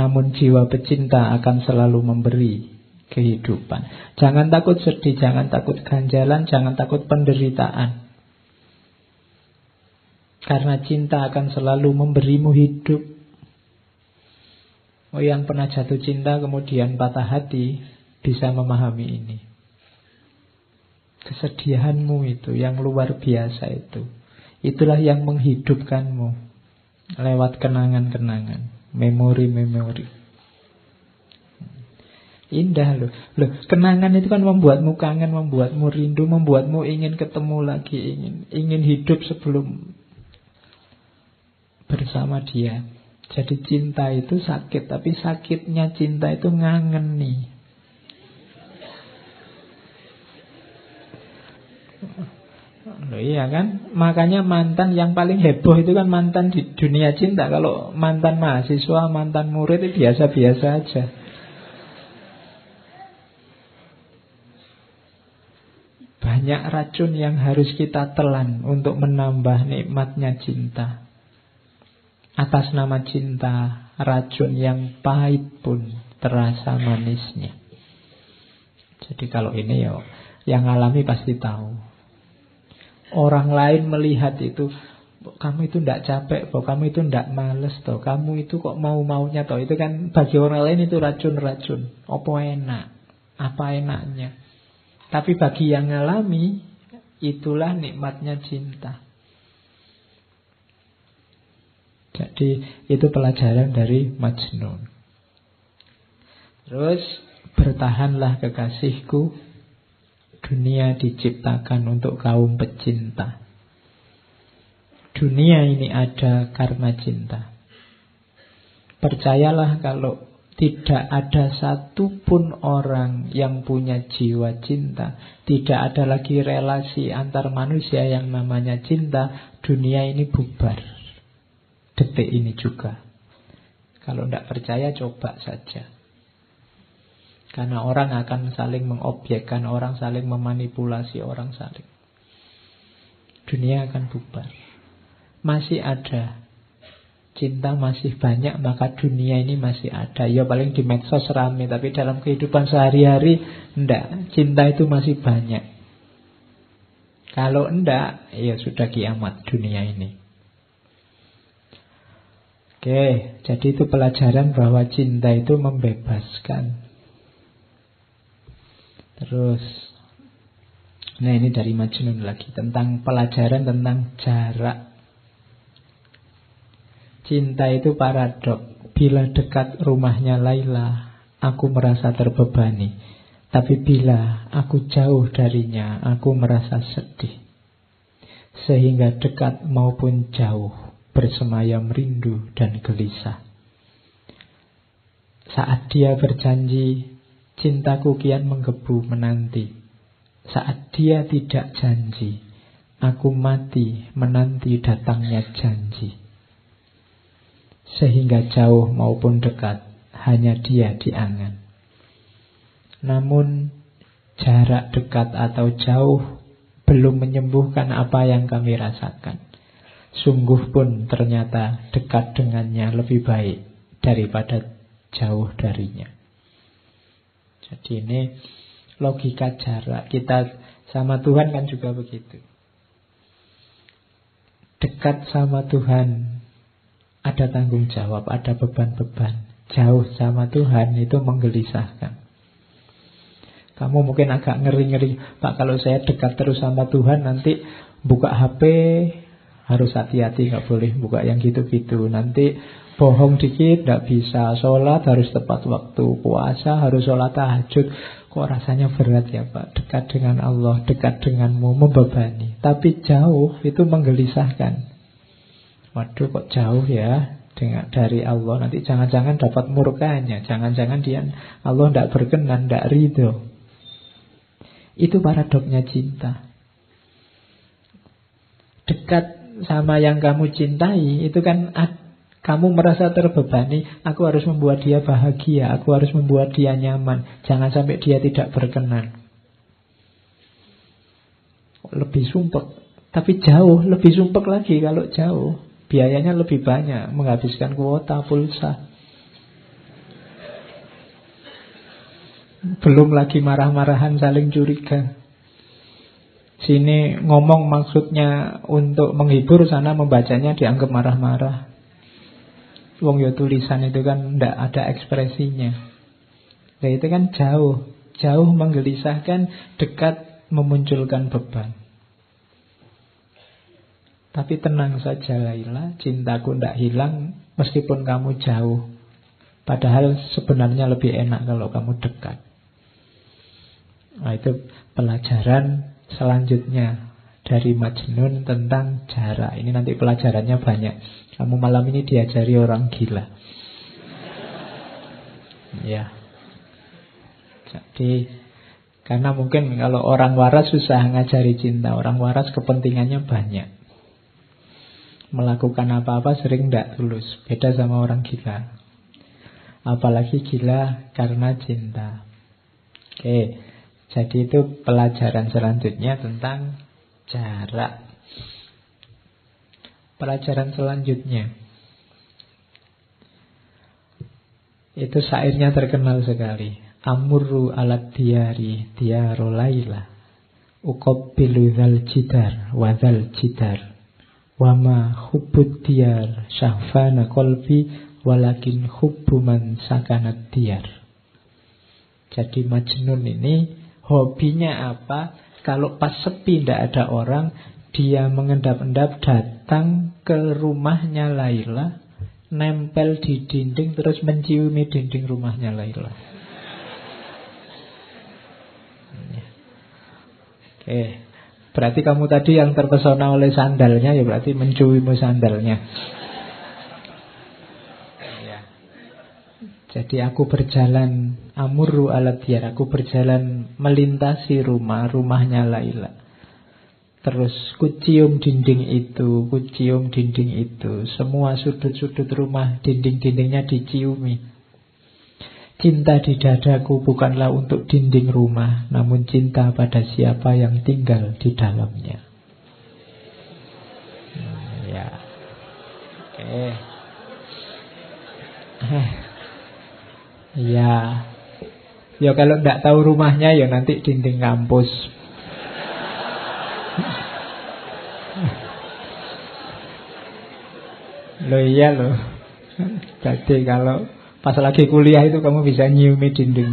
Namun jiwa pecinta akan selalu memberi kehidupan Jangan takut sedih, jangan takut ganjalan, jangan takut penderitaan Karena cinta akan selalu memberimu hidup. Oh yang pernah jatuh cinta kemudian patah hati bisa memahami ini. Kesedihanmu itu yang luar biasa itu. Itulah yang menghidupkanmu lewat kenangan-kenangan, memori-memori. Indah loh. Loh, kenangan itu kan membuatmu kangen, membuatmu rindu, membuatmu ingin ketemu lagi, ingin ingin hidup sebelum bersama dia. Jadi cinta itu sakit, tapi sakitnya cinta itu ngangen nih. Loh, iya kan? Makanya mantan yang paling heboh itu kan mantan di dunia cinta. Kalau mantan mahasiswa, mantan murid itu biasa-biasa aja. Banyak racun yang harus kita telan untuk menambah nikmatnya cinta. Atas nama cinta, racun yang pahit pun terasa manisnya. Jadi kalau ini ya yang alami pasti tahu. Orang lain melihat itu, kamu itu tidak capek, kok kamu itu tidak males, toh kamu itu kok mau maunya, toh itu kan bagi orang lain itu racun-racun. Apa enak? Apa enaknya? Tapi bagi yang ngalami, itulah nikmatnya cinta. Jadi itu pelajaran dari Majnun. Terus bertahanlah kekasihku. Dunia diciptakan untuk kaum pecinta. Dunia ini ada karena cinta. Percayalah kalau tidak ada satupun orang yang punya jiwa cinta. Tidak ada lagi relasi antar manusia yang namanya cinta. Dunia ini bubar. Detik ini juga. Kalau tidak percaya coba saja. Karena orang akan saling mengobjekkan, orang saling memanipulasi, orang saling. Dunia akan bubar. Masih ada cinta masih banyak maka dunia ini masih ada. Ya paling di medsos rame tapi dalam kehidupan sehari-hari enggak, cinta itu masih banyak. Kalau enggak, ya sudah kiamat dunia ini. Oke, jadi itu pelajaran bahwa cinta itu membebaskan. Terus Nah ini dari Majnun lagi Tentang pelajaran tentang jarak Cinta itu paradok. Bila dekat rumahnya Laila, aku merasa terbebani. Tapi bila aku jauh darinya, aku merasa sedih. Sehingga dekat maupun jauh, bersemayam rindu dan gelisah. Saat dia berjanji, cintaku kian menggebu menanti. Saat dia tidak janji, aku mati menanti datangnya janji. Sehingga jauh maupun dekat Hanya dia di angan Namun Jarak dekat atau jauh Belum menyembuhkan apa yang kami rasakan Sungguh pun ternyata Dekat dengannya lebih baik Daripada jauh darinya Jadi ini Logika jarak Kita sama Tuhan kan juga begitu Dekat sama Tuhan ada tanggung jawab, ada beban-beban. Jauh sama Tuhan itu menggelisahkan. Kamu mungkin agak ngeri-ngeri, Pak kalau saya dekat terus sama Tuhan nanti buka HP harus hati-hati, nggak boleh buka yang gitu-gitu. Nanti bohong dikit nggak bisa, sholat harus tepat waktu, puasa harus sholat tahajud. Kok rasanya berat ya Pak, dekat dengan Allah, dekat denganmu, membebani. Tapi jauh itu menggelisahkan. Waduh kok jauh ya dengan dari Allah nanti jangan-jangan dapat murkanya jangan-jangan dia Allah tidak berkenan tidak ridho itu paradoknya cinta dekat sama yang kamu cintai itu kan kamu merasa terbebani aku harus membuat dia bahagia aku harus membuat dia nyaman jangan sampai dia tidak berkenan lebih sumpek tapi jauh lebih sumpek lagi kalau jauh biayanya lebih banyak, menghabiskan kuota pulsa. Belum lagi marah-marahan saling curiga. Sini ngomong maksudnya untuk menghibur, sana membacanya dianggap marah-marah. Wong yo tulisan itu kan ndak ada ekspresinya. Nah itu kan jauh, jauh menggelisahkan, dekat memunculkan beban. Tapi tenang saja Laila, cintaku ndak hilang meskipun kamu jauh. Padahal sebenarnya lebih enak kalau kamu dekat. Nah, itu pelajaran selanjutnya dari Majnun tentang jarak. Ini nanti pelajarannya banyak. Kamu malam ini diajari orang gila. Ya. Jadi karena mungkin kalau orang waras susah ngajari cinta, orang waras kepentingannya banyak. Melakukan apa-apa sering tidak tulus, beda sama orang gila. Apalagi gila karena cinta. Oke, jadi itu pelajaran selanjutnya tentang jarak. Pelajaran selanjutnya itu syairnya terkenal sekali. Amurru alat diari diaro laila Uqabbilu dhal jidar Wadhal jidar Wama hubbud diyar Syahfana kolbi Walakin hubbu man sakanat diyar Jadi Majnun ini Hobinya apa? Kalau pas sepi tidak ada orang, dia mengendap-endap datang ke rumahnya Laila, nempel di dinding terus menciumi dinding rumahnya Laila. Oke, berarti kamu tadi yang terpesona oleh sandalnya ya berarti menciumimu sandalnya. Jadi aku berjalan amurru alat biar aku berjalan melintasi rumah, rumahnya Laila. Terus kucium dinding itu, kucium dinding itu. Semua sudut-sudut rumah, dinding-dindingnya diciumi. Cinta di dadaku bukanlah untuk dinding rumah, namun cinta pada siapa yang tinggal di dalamnya. Hmm, ya. Oke. Okay. Ya. Ya kalau tidak tahu rumahnya ya nanti dinding kampus. Lo iya lo. Jadi kalau pas lagi kuliah itu kamu bisa nyiumi dinding.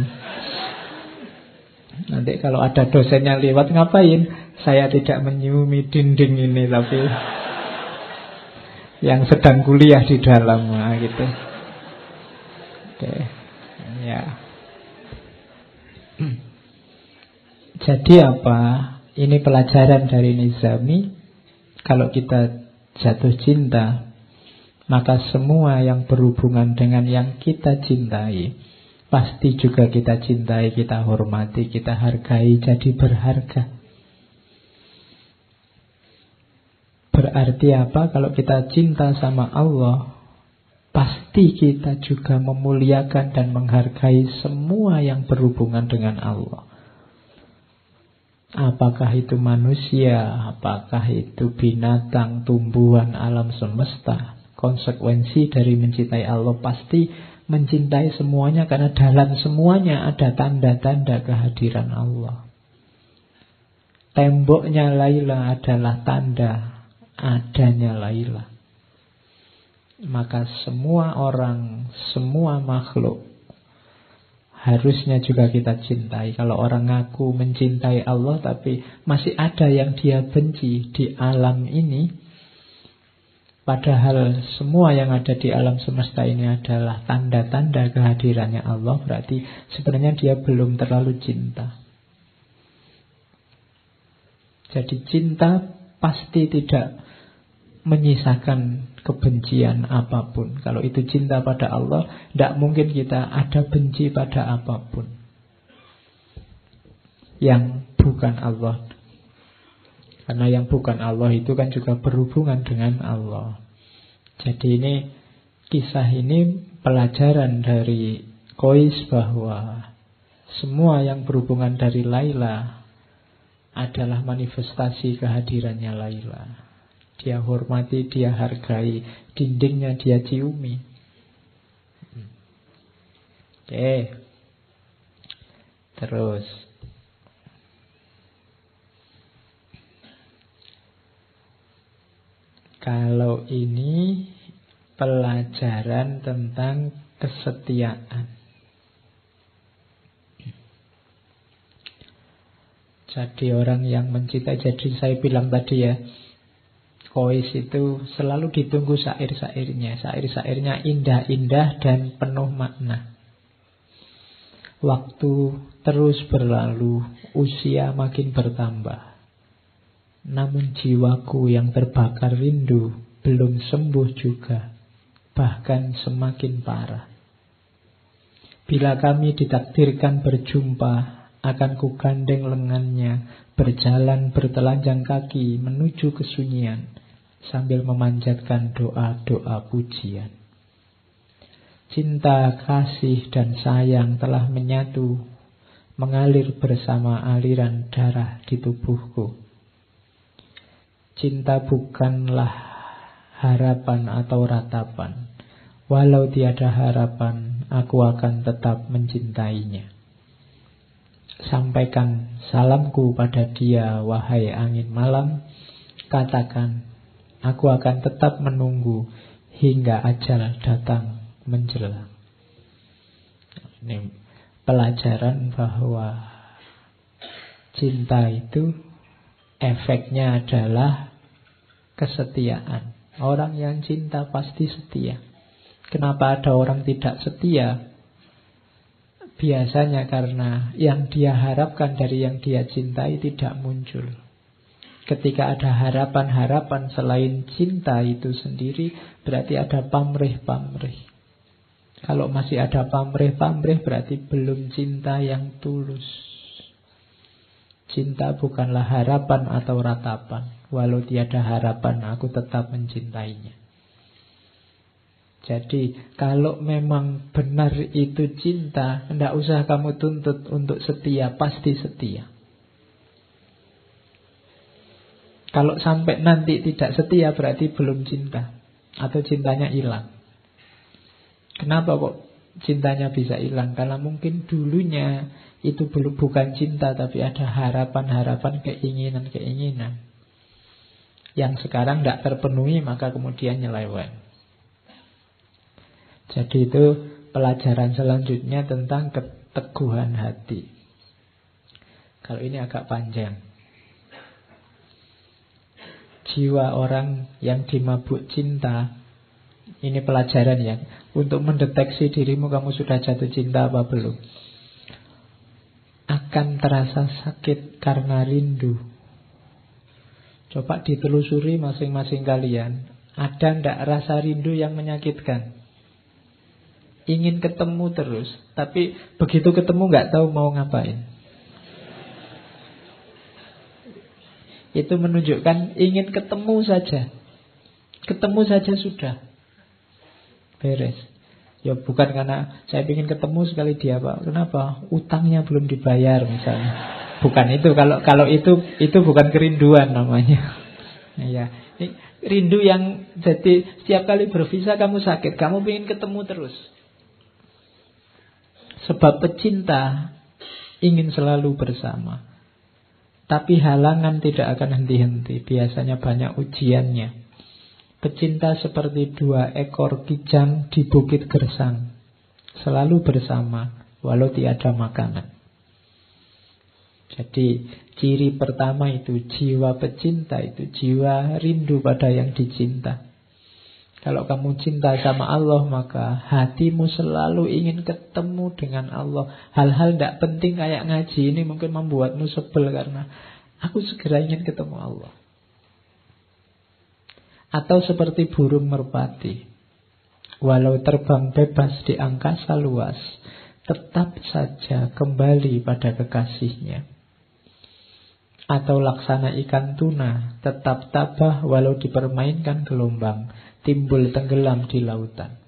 Nanti kalau ada dosennya lewat ngapain? Saya tidak menyiumi dinding ini tapi yang sedang kuliah di dalam nah, gitu. Oke. Ya. Jadi apa? Ini pelajaran dari Nizami. Kalau kita jatuh cinta, maka semua yang berhubungan dengan yang kita cintai, pasti juga kita cintai, kita hormati, kita hargai, jadi berharga. Berarti apa? Kalau kita cinta sama Allah, pasti kita juga memuliakan dan menghargai semua yang berhubungan dengan Allah. Apakah itu manusia, apakah itu binatang, tumbuhan, alam semesta. Konsekuensi dari mencintai Allah pasti mencintai semuanya karena dalam semuanya ada tanda-tanda kehadiran Allah. Temboknya Laila adalah tanda adanya Laila maka semua orang, semua makhluk harusnya juga kita cintai. Kalau orang ngaku mencintai Allah tapi masih ada yang dia benci di alam ini, padahal semua yang ada di alam semesta ini adalah tanda-tanda kehadirannya Allah, berarti sebenarnya dia belum terlalu cinta. Jadi cinta pasti tidak menyisakan kebencian apa pun. Kalau itu cinta pada Allah, tidak mungkin kita ada benci pada apa pun yang bukan Allah. Karena yang bukan Allah itu kan juga berhubungan dengan Allah. Jadi ini kisah ini pelajaran dari Kois bahwa semua yang berhubungan dari Laila adalah manifestasi kehadirannya Laila. Dia hormati, dia hargai. Dindingnya dia ciumi. Oke. Terus. Kalau ini pelajaran tentang kesetiaan. Jadi orang yang mencintai, jadi saya bilang tadi ya, Kois itu selalu ditunggu syair-syairnya. Syair-syairnya indah-indah dan penuh makna. Waktu terus berlalu, usia makin bertambah. Namun jiwaku yang terbakar rindu belum sembuh juga, bahkan semakin parah. Bila kami ditakdirkan berjumpa akan kugandeng lengannya, berjalan bertelanjang kaki menuju kesunyian, sambil memanjatkan doa-doa pujian. Cinta, kasih, dan sayang telah menyatu, mengalir bersama aliran darah di tubuhku. Cinta bukanlah harapan atau ratapan. Walau tiada harapan, aku akan tetap mencintainya. Sampaikan salamku pada dia, wahai angin malam. Katakan, aku akan tetap menunggu hingga ajal datang menjelang. Ini pelajaran bahwa cinta itu efeknya adalah kesetiaan. Orang yang cinta pasti setia. Kenapa ada orang tidak setia? Biasanya karena yang dia harapkan dari yang dia cintai tidak muncul. Ketika ada harapan-harapan selain cinta itu sendiri, berarti ada pamrih-pamrih. Kalau masih ada pamrih-pamrih, berarti belum cinta yang tulus. Cinta bukanlah harapan atau ratapan. Walau tiada harapan, aku tetap mencintainya. Jadi kalau memang benar itu cinta, tidak usah kamu tuntut untuk setia, pasti setia. Kalau sampai nanti tidak setia berarti belum cinta atau cintanya hilang. Kenapa kok cintanya bisa hilang? Karena mungkin dulunya itu belum bukan cinta tapi ada harapan-harapan, keinginan-keinginan yang sekarang tidak terpenuhi maka kemudian nyeleweng. Jadi itu pelajaran selanjutnya tentang keteguhan hati. Kalau ini agak panjang. Jiwa orang yang dimabuk cinta. Ini pelajaran ya. Untuk mendeteksi dirimu kamu sudah jatuh cinta apa belum? Akan terasa sakit karena rindu. Coba ditelusuri masing-masing kalian. Ada ndak rasa rindu yang menyakitkan? Ingin ketemu terus, tapi begitu ketemu nggak tahu mau ngapain. Itu menunjukkan ingin ketemu saja. Ketemu saja sudah. Beres. Ya bukan karena saya ingin ketemu sekali dia Pak. Kenapa? Utangnya belum dibayar misalnya. Bukan itu. Kalau kalau itu itu bukan kerinduan namanya. ya. Rindu yang jadi setiap kali bervisa kamu sakit, kamu ingin ketemu terus. Sebab pecinta ingin selalu bersama. Tapi halangan tidak akan henti-henti. Biasanya banyak ujiannya. Pecinta seperti dua ekor kijang di bukit gersang. Selalu bersama, walau tiada makanan. Jadi ciri pertama itu jiwa pecinta itu jiwa rindu pada yang dicinta. Kalau kamu cinta sama Allah maka hatimu selalu ingin ketemu dengan Allah. Hal-hal tidak penting kayak ngaji ini mungkin membuatmu sebel karena aku segera ingin ketemu Allah. Atau seperti burung merpati. Walau terbang bebas di angkasa luas, tetap saja kembali pada kekasihnya. Atau laksana ikan tuna, tetap tabah walau dipermainkan gelombang timbul tenggelam di lautan.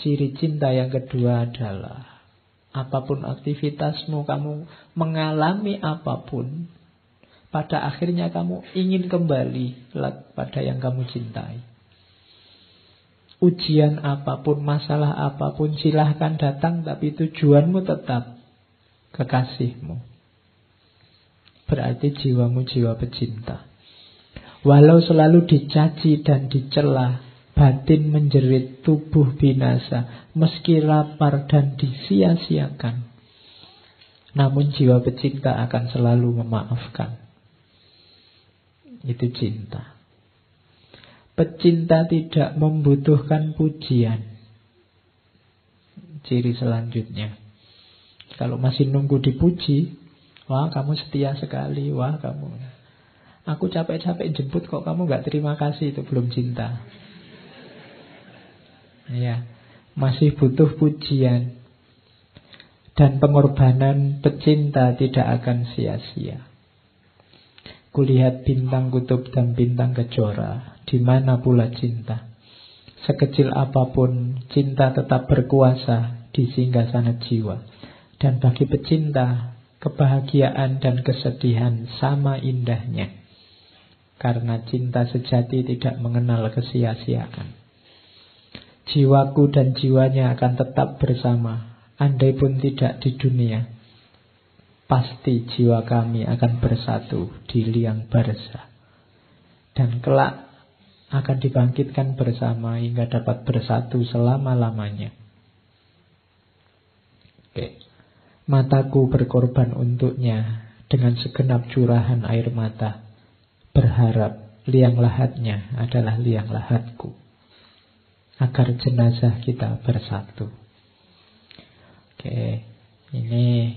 Ciri cinta yang kedua adalah apa pun aktivitasmu, kamu mengalami apa pun, pada akhirnya kamu ingin kembali pada yang kamu cintai. Ujian apa pun, masalah apa pun, silahkan datang, tapi tujuanmu tetap kekasihmu. Berarti jiwamu jiwa pecinta. Walau selalu dicaci dan dicela, batin menjerit, tubuh binasa, meski lapar dan disia-siakan. Namun jiwa pecinta akan selalu memaafkan. Itu cinta. Pecinta tidak membutuhkan pujian. Ciri selanjutnya. Kalau masih nunggu dipuji, wah kamu setia sekali, wah kamu Aku capek-capek jemput kok kamu nggak terima kasih itu belum cinta. Ya, masih butuh pujian dan pengorbanan pecinta tidak akan sia-sia. Kulihat bintang kutub dan bintang kejora, di mana pula cinta. Sekecil apa pun, cinta tetap berkuasa di singgah sana jiwa. Dan bagi pecinta, kebahagiaan dan kesedihan sama indahnya. Karena cinta sejati tidak mengenal kesia-siaan. Jiwaku dan jiwanya akan tetap bersama, andai pun tidak di dunia. Pasti jiwa kami akan bersatu di liang barza. Dan kelak akan dibangkitkan bersama hingga dapat bersatu selama-lamanya. Mataku berkorban untuknya dengan segenap curahan air mata berharap liang lahatnya adalah liang lahatku agar jenazah kita bersatu. Oke, ini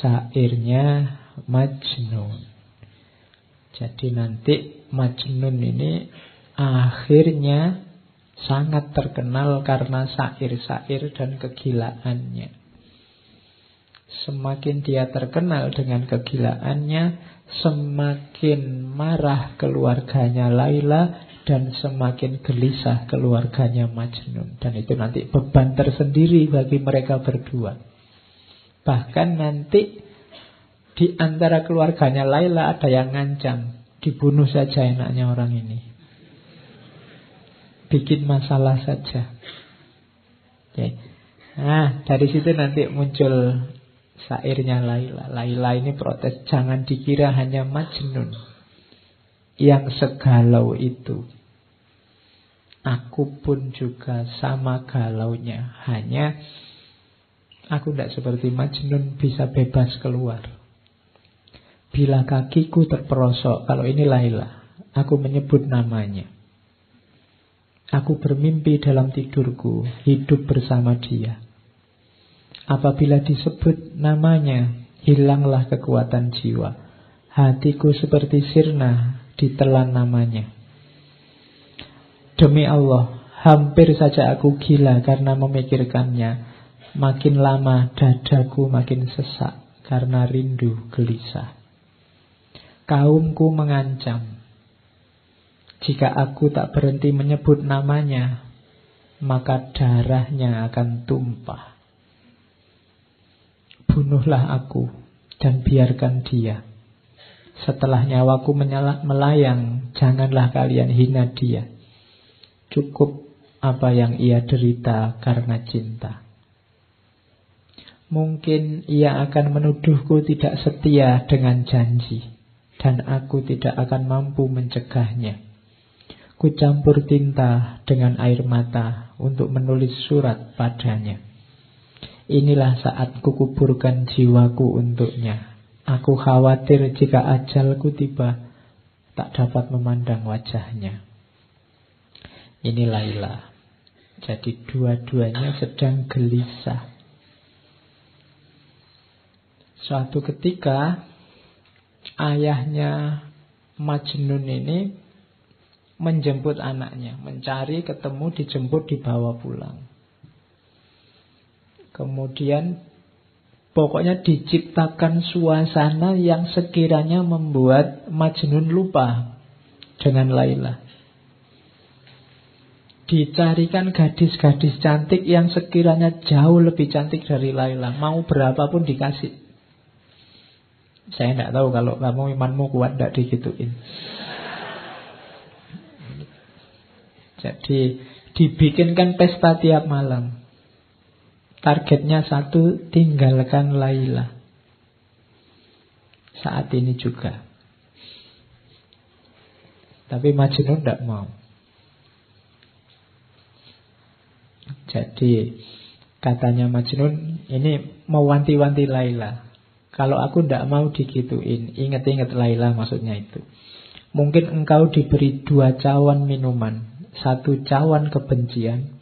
sairnya Majnun. Jadi nanti Majnun ini akhirnya sangat terkenal karena sair-sair dan kegilaannya. Semakin dia terkenal dengan kegilaannya, semakin marah keluarganya Laila dan semakin gelisah keluarganya Majnun. Dan itu nanti beban tersendiri bagi mereka berdua. Bahkan nanti di antara keluarganya Laila ada yang ngancam, dibunuh saja enaknya orang ini. Bikin masalah saja. Oke. Nah, dari situ nanti muncul Sairnya Laila. Laila ini protes, jangan dikira hanya Majnun yang segalau itu. Aku pun juga sama galaunya. Hanya aku tidak seperti Majnun bisa bebas keluar. Bila kakiku terperosok, kalau ini Laila, aku menyebut namanya. Aku bermimpi dalam tidurku, hidup bersama dia. Apabila disebut namanya, hilanglah kekuatan jiwa. Hatiku seperti sirna ditelan namanya. Demi Allah, hampir saja aku gila karena memikirkannya. Makin lama dadaku makin sesak karena rindu gelisah. Kaumku mengancam. Jika aku tak berhenti menyebut namanya, maka darahnya akan tumpah. Bunuhlah aku dan biarkan dia. Setelah nyawaku melayang, janganlah kalian hina dia. Cukup apa yang ia derita karena cinta. Mungkin ia akan menuduhku tidak setia dengan janji, dan aku tidak akan mampu mencegahnya. Ku campur tinta dengan air mata untuk menulis surat padanya. Inilah saat kukuburkan jiwaku untuknya. Aku khawatir jika ajalku tiba, tak dapat memandang wajahnya. Ini Laila. Jadi dua-duanya sedang gelisah. Suatu ketika ayahnya Majnun ini menjemput anaknya, mencari, ketemu, dijemput, dibawa pulang. Kemudian pokoknya diciptakan suasana yang sekiranya membuat Majnun lupa dengan Laila. Dicarikan gadis-gadis cantik yang sekiranya jauh lebih cantik dari Laila. Mau berapapun dikasih. Saya tidak tahu kalau kamu imanmu kuat tidak digituin. Jadi dibikinkan pesta tiap malam. Targetnya satu, tinggalkan Laila. Saat ini juga. Tapi Majnun tidak mau. Jadi katanya Majnun ini mewanti-wanti Laila. Kalau aku tidak mau digituin, ingat-ingat Laila maksudnya itu. Mungkin engkau diberi dua cawan minuman. Satu cawan kebencian,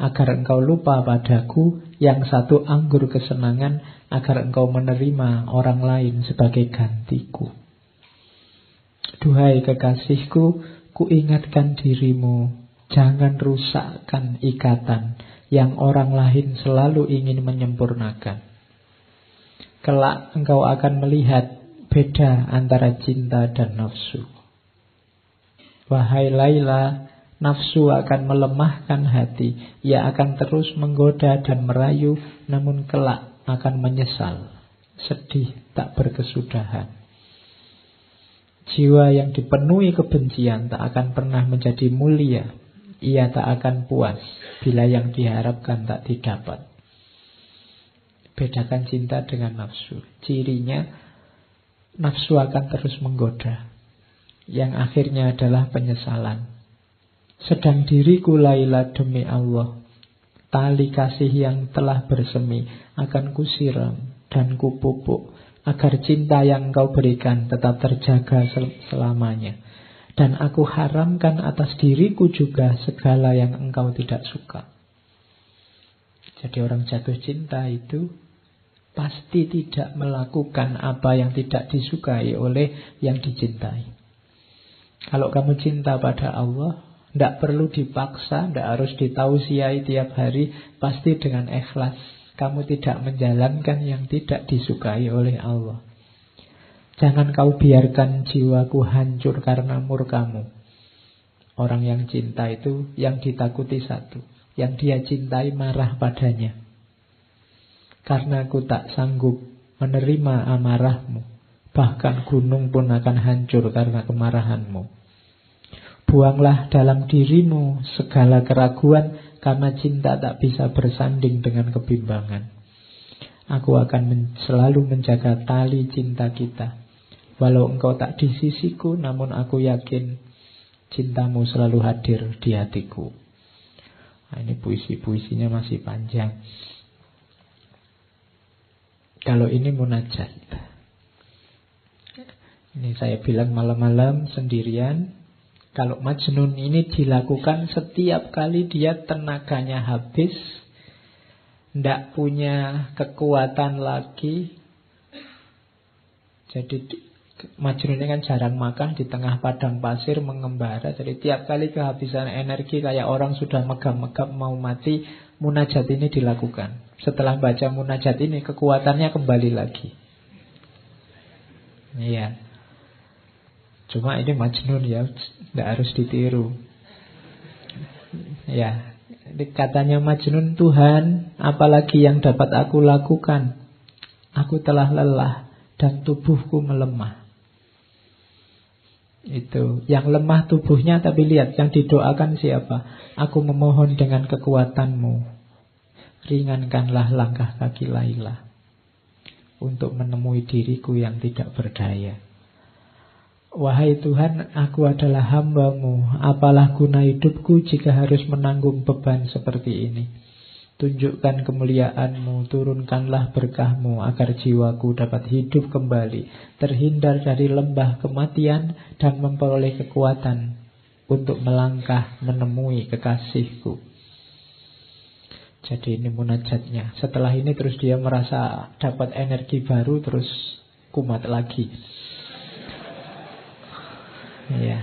agar engkau lupa padaku. Yang satu anggur kesenangan, agar engkau menerima orang lain sebagai gantiku. Duhai kekasihku, kuingatkan dirimu, jangan rusakkan ikatan yang orang lain selalu ingin menyempurnakan. Kelak engkau akan melihat beda antara cinta dan nafsu. Wahai Laila, nafsu akan melemahkan hati. Ia akan terus menggoda dan merayu, namun kelak akan menyesal, sedih, tak berkesudahan. Jiwa yang dipenuhi kebencian tak akan pernah menjadi mulia. Ia tak akan puas bila yang diharapkan tak didapat. Bedakan cinta dengan nafsu. Cirinya nafsu akan terus menggoda. Yang akhirnya adalah penyesalan. Sedang diriku Laila demi Allah. Tali kasih yang telah bersemi akan kusiram dan kupupuk agar cinta yang kau berikan tetap terjaga sel selamanya. Dan aku haramkan atas diriku juga segala yang engkau tidak suka. Jadi orang jatuh cinta itu pasti tidak melakukan apa yang tidak disukai oleh yang dicintai. Kalau kamu cinta pada Allah, tidak perlu dipaksa, tidak harus ditausiai tiap hari, pasti dengan ikhlas kamu tidak menjalankan yang tidak disukai oleh Allah. Jangan kau biarkan jiwaku hancur karena murkamu. Orang yang cinta itu yang ditakuti satu. Yang dia cintai marah padanya. Karena aku tak sanggup menerima amarahmu. Bahkan gunung pun akan hancur karena kemarahanmu. Buanglah dalam dirimu segala keraguan karena cinta tak bisa bersanding dengan kebimbangan. Aku akan men selalu menjaga tali cinta kita. Walau engkau tak di sisiku, namun aku yakin cintamu selalu hadir di hatiku. Nah, ini puisi-puisinya masih panjang. Kalau ini munajat. Ini saya bilang malam-malam sendirian, kalau Majnun ini dilakukan setiap kali dia tenaganya habis, tidak punya kekuatan lagi. Jadi Majnun ini kan jarang makan di tengah padang pasir mengembara. Jadi tiap kali kehabisan energi kayak orang sudah megap-megap mau mati, munajat ini dilakukan. Setelah baca munajat ini kekuatannya kembali lagi. Iya. Cuma ini majnun ya, tidak harus ditiru. Ya, katanya majnun Tuhan, apalagi yang dapat aku lakukan? Aku telah lelah dan tubuhku melemah. Itu yang lemah tubuhnya tapi lihat yang didoakan siapa? Aku memohon dengan kekuatanmu. Ringankanlah langkah kaki Laila untuk menemui diriku yang tidak berdaya. Wahai Tuhan, aku adalah hambamu. Apalah guna hidupku jika harus menanggung beban seperti ini. Tunjukkan kemuliaanmu, turunkanlah berkahmu agar jiwaku dapat hidup kembali, terhindar dari lembah kematian dan memperoleh kekuatan untuk melangkah menemui kekasihku. Jadi ini munajatnya. Setelah ini terus dia merasa dapat energi baru terus kumat lagi. Ya.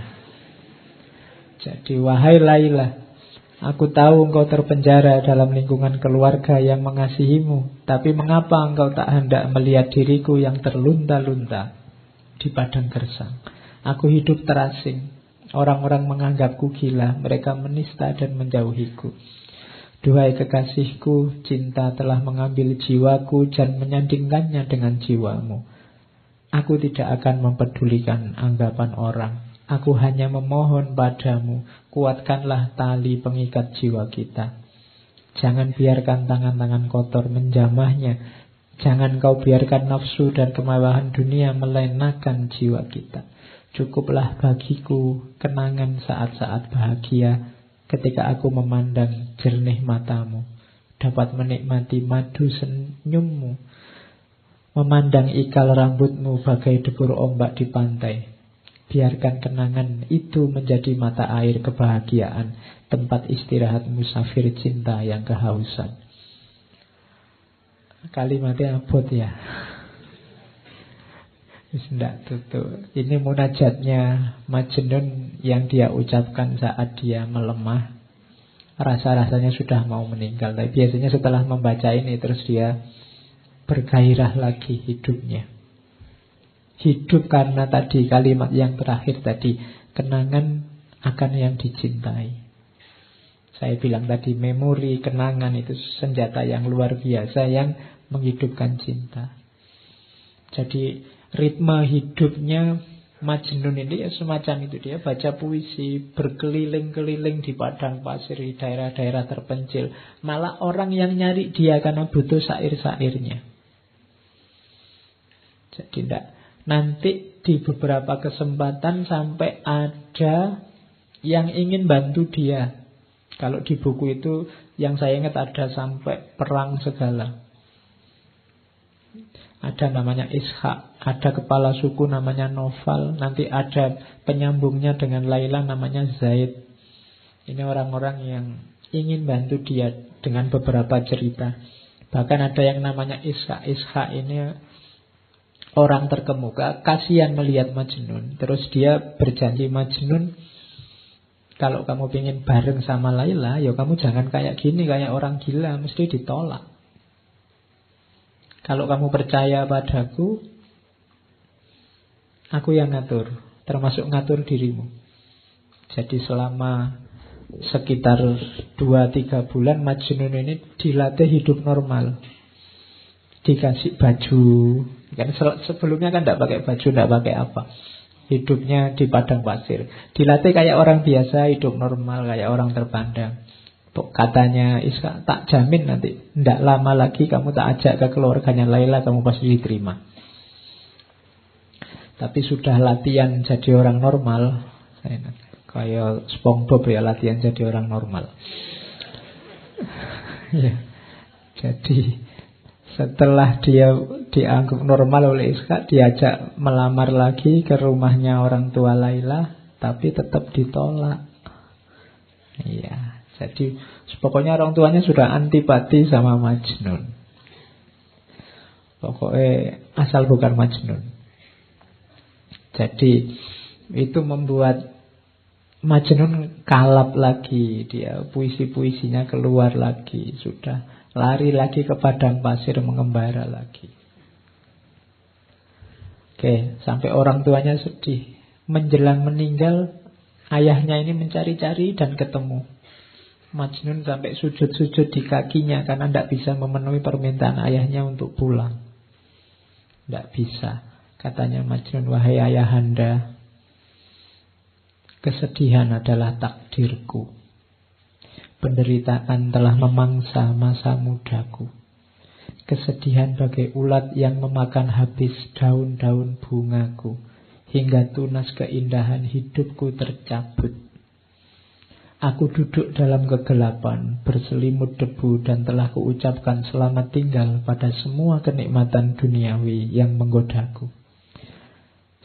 Jadi wahai Laila, aku tahu engkau terpenjara dalam lingkungan keluarga yang mengasihimu, tapi mengapa engkau tak hendak melihat diriku yang terlunta-lunta di padang gersang? Aku hidup terasing. Orang-orang menganggapku gila, mereka menista dan menjauhiku. Duhai kekasihku, cinta telah mengambil jiwaku dan menyandingkannya dengan jiwamu. Aku tidak akan mempedulikan anggapan orang. Aku hanya memohon padamu, kuatkanlah tali pengikat jiwa kita. Jangan biarkan tangan-tangan kotor menjamahnya. Jangan kau biarkan nafsu dan kemewahan dunia melenakan jiwa kita. Cukuplah bagiku kenangan saat-saat bahagia ketika aku memandang jernih matamu, dapat menikmati madu senyummu, memandang ikal rambutmu bagai debur ombak di pantai. Biarkan kenangan itu menjadi mata air kebahagiaan, tempat istirahat musafir cinta yang kehausan. Kalimatnya abot ya. Tidak tutup. Ini munajatnya Majnun yang dia ucapkan saat dia melemah. Rasa-rasanya sudah mau meninggal. Tapi biasanya setelah membaca ini terus dia bergairah lagi hidupnya. Hidup karena tadi kalimat yang terakhir tadi. Kenangan akan yang dicintai. Saya bilang tadi memori, kenangan itu senjata yang luar biasa yang menghidupkan cinta. Jadi ritme hidupnya Majnun ini ya semacam itu dia baca puisi berkeliling-keliling di padang pasir di daerah-daerah terpencil malah orang yang nyari dia karena butuh sair-sairnya jadi tidak nanti di beberapa kesempatan sampai ada yang ingin bantu dia kalau di buku itu yang saya ingat ada sampai perang segala ada namanya Ishak, ada kepala suku namanya Noval, nanti ada penyambungnya dengan Laila namanya Zaid. Ini orang-orang yang ingin bantu dia dengan beberapa cerita. Bahkan ada yang namanya Ishak. Ishak ini orang terkemuka, kasihan melihat Majnun. Terus dia berjanji Majnun, kalau kamu ingin bareng sama Laila, ya kamu jangan kayak gini, kayak orang gila, mesti ditolak. Kalau kamu percaya padaku, aku yang ngatur, termasuk ngatur dirimu. Jadi selama sekitar 2-3 bulan Majnun ini dilatih hidup normal. Dikasih baju. Kan sebelumnya kan tidak pakai baju, tidak pakai apa. Hidupnya di padang pasir. Dilatih kayak orang biasa, hidup normal, kayak orang terpandang. Katanya Iska, tak jamin nanti Tidak lama lagi kamu tak ajak ke keluarganya Laila Kamu pasti diterima Tapi sudah latihan jadi orang normal Kayak SpongeBob ya latihan jadi orang normal ya. Jadi setelah dia dianggap normal oleh Iska Diajak melamar lagi ke rumahnya orang tua Laila Tapi tetap ditolak Iya jadi pokoknya orang tuanya sudah antipati sama Majnun. Pokoknya asal bukan Majnun. Jadi itu membuat Majnun kalap lagi dia puisi-puisinya keluar lagi sudah lari lagi ke padang pasir mengembara lagi. Oke, sampai orang tuanya sedih. Menjelang meninggal, ayahnya ini mencari-cari dan ketemu. Majnun sampai sujud-sujud di kakinya karena tidak bisa memenuhi permintaan ayahnya untuk pulang. Tidak bisa. Katanya Majnun, wahai ayahanda, kesedihan adalah takdirku. Penderitaan telah memangsa masa mudaku. Kesedihan bagai ulat yang memakan habis daun-daun bungaku. Hingga tunas keindahan hidupku tercabut. Aku duduk dalam kegelapan, berselimut debu dan telah kuucapkan selamat tinggal pada semua kenikmatan duniawi yang menggodaku.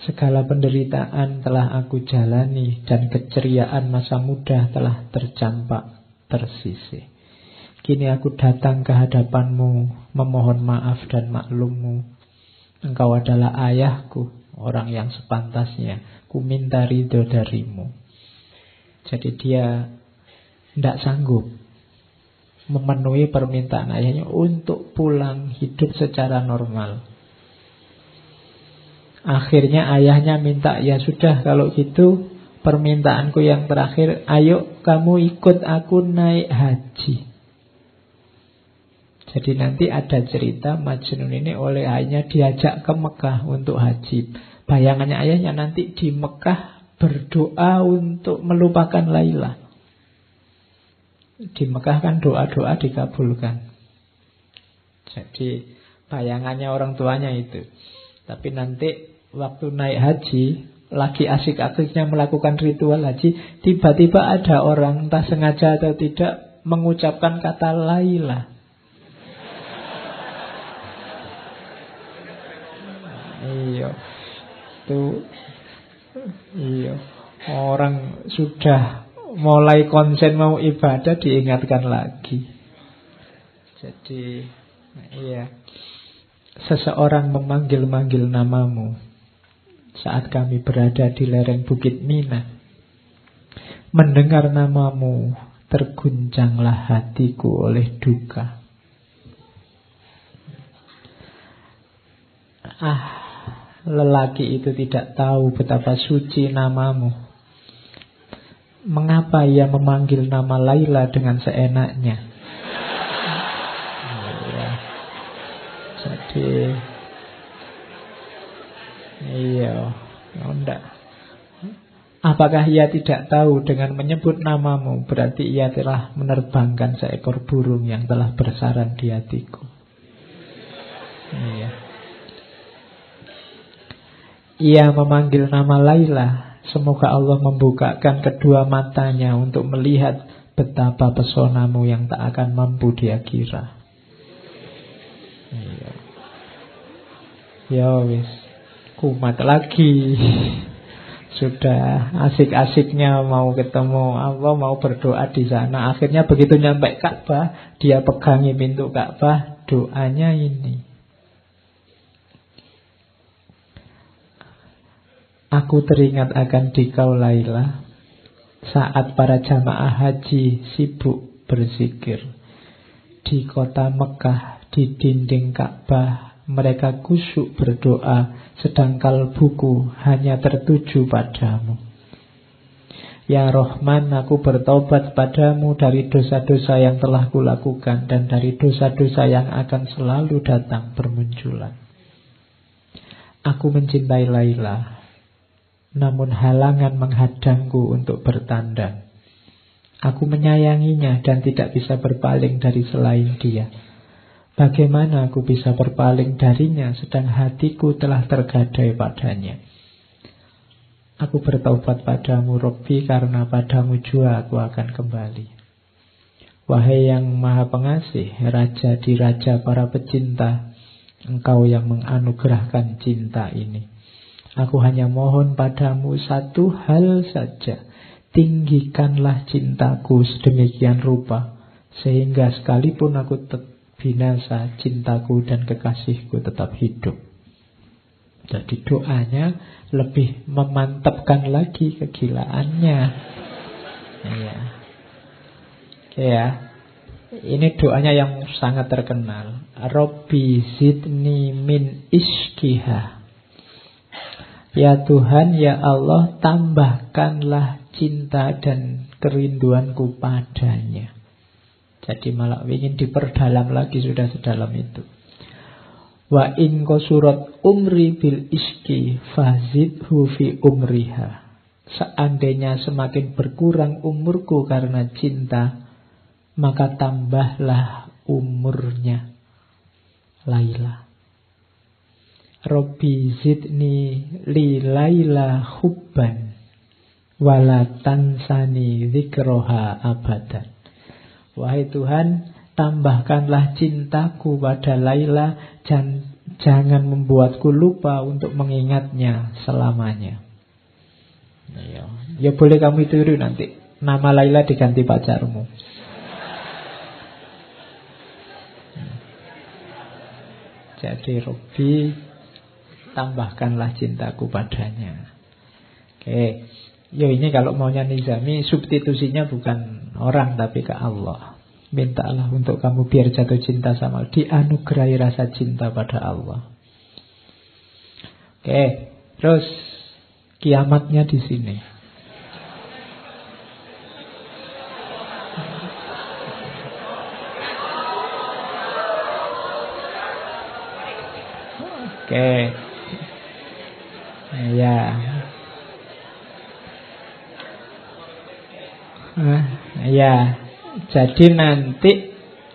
Segala penderitaan telah aku jalani dan keceriaan masa muda telah tercampak tersisih. Kini aku datang ke hadapanmu, memohon maaf dan maklummu. Engkau adalah ayahku, orang yang sepantasnya. Ku minta ridho darimu. Jadi dia tidak sanggup memenuhi permintaan ayahnya untuk pulang hidup secara normal. Akhirnya ayahnya minta, ya sudah kalau gitu permintaanku yang terakhir, ayo kamu ikut aku naik haji. Jadi nanti ada cerita Majnun ini oleh ayahnya diajak ke Mekah untuk haji. Bayangannya ayahnya nanti di Mekah berdoa untuk melupakan Laila. Di Mekah kan doa-doa dikabulkan. Jadi bayangannya orang tuanya itu. Tapi nanti waktu naik haji, lagi asik-asiknya melakukan ritual haji, tiba-tiba ada orang entah sengaja atau tidak mengucapkan kata Laila. Iya. Itu iya. Orang sudah mulai konsen mau ibadah diingatkan lagi. Jadi iya. Seseorang memanggil-manggil namamu saat kami berada di lereng Bukit Mina. Mendengar namamu, terguncanglah hatiku oleh duka. Ah, lelaki itu tidak tahu betapa suci namamu. Mengapa ia memanggil nama Laila dengan seenaknya? Ya. Jadi, iya, enggak. Apakah ia tidak tahu dengan menyebut namamu berarti ia telah menerbangkan seekor burung yang telah bersarang di hatiku. Iya. Ia memanggil nama Laila. Semoga Allah membukakan kedua matanya untuk melihat betapa pesonamu yang tak akan mampu dia kira. Iya. Ya wis, kumat lagi. Sudah asik-asiknya mau ketemu Allah, mau berdoa di sana. Akhirnya begitu nyampe Ka'bah, dia pegangi pintu Ka'bah, doanya ini. Aku teringat akan dikau Laila saat para jamaah haji sibuk berzikir di kota Mekah di dinding Ka'bah mereka kusuk berdoa, sedang kalbuku hanya tertuju padamu. Ya Rohman, aku bertobat padamu dari dosa-dosa yang telah kulakukan dan dari dosa-dosa yang akan selalu datang bermunculan. Aku mencintai Laila, namun halangan menghadangku untuk bertandang. Aku menyayanginya dan tidak bisa berpaling dari selain dia. Bagaimana aku bisa berpaling darinya sedang hatiku telah tergadai padanya. Aku bertaubat padamu Robbi karena padamu jua aku akan kembali. Wahai yang maha pengasih, Raja di Raja para pecinta, Engkau yang menganugerahkan cinta ini. Aku hanya mohon padamu satu hal saja. Tinggikanlah cintaku sedemikian rupa, sehingga sekalipun aku tetap binasa, cintaku dan kekasihku tetap hidup. Jadi doanya lebih memantapkan lagi kegilaannya. Iya. Ya. Ini doanya yang sangat terkenal. Robbi zidni min iskiha. Ya Tuhan, ya Allah, tambahkanlah cinta dan kerinduanku padanya. Jadi malah ingin diperdalam lagi sudah sedalam itu. Wa in surat umri bil iski fazid fi umriha. Seandainya semakin berkurang umurku karena cinta, maka tambahlah umurnya. Laila. Robbi zidni li laila hubban wala tansani zikroha abadan. Wahai Tuhan, tambahkanlah cintaku pada Laila dan jangan membuatku lupa untuk mengingatnya selamanya. Ya, ya boleh kamu tiru nanti. Nama Laila diganti pacarmu. Jadi Robi tambahkanlah cintaku padanya. Oke. Ya ini kalau maunya nizami substitusinya bukan orang tapi ke Allah. Mintalah untuk kamu biar jatuh cinta sama Dianugerahi rasa cinta pada Allah. Oke, terus kiamatnya di sini. Oke. Ya, ya, jadi nanti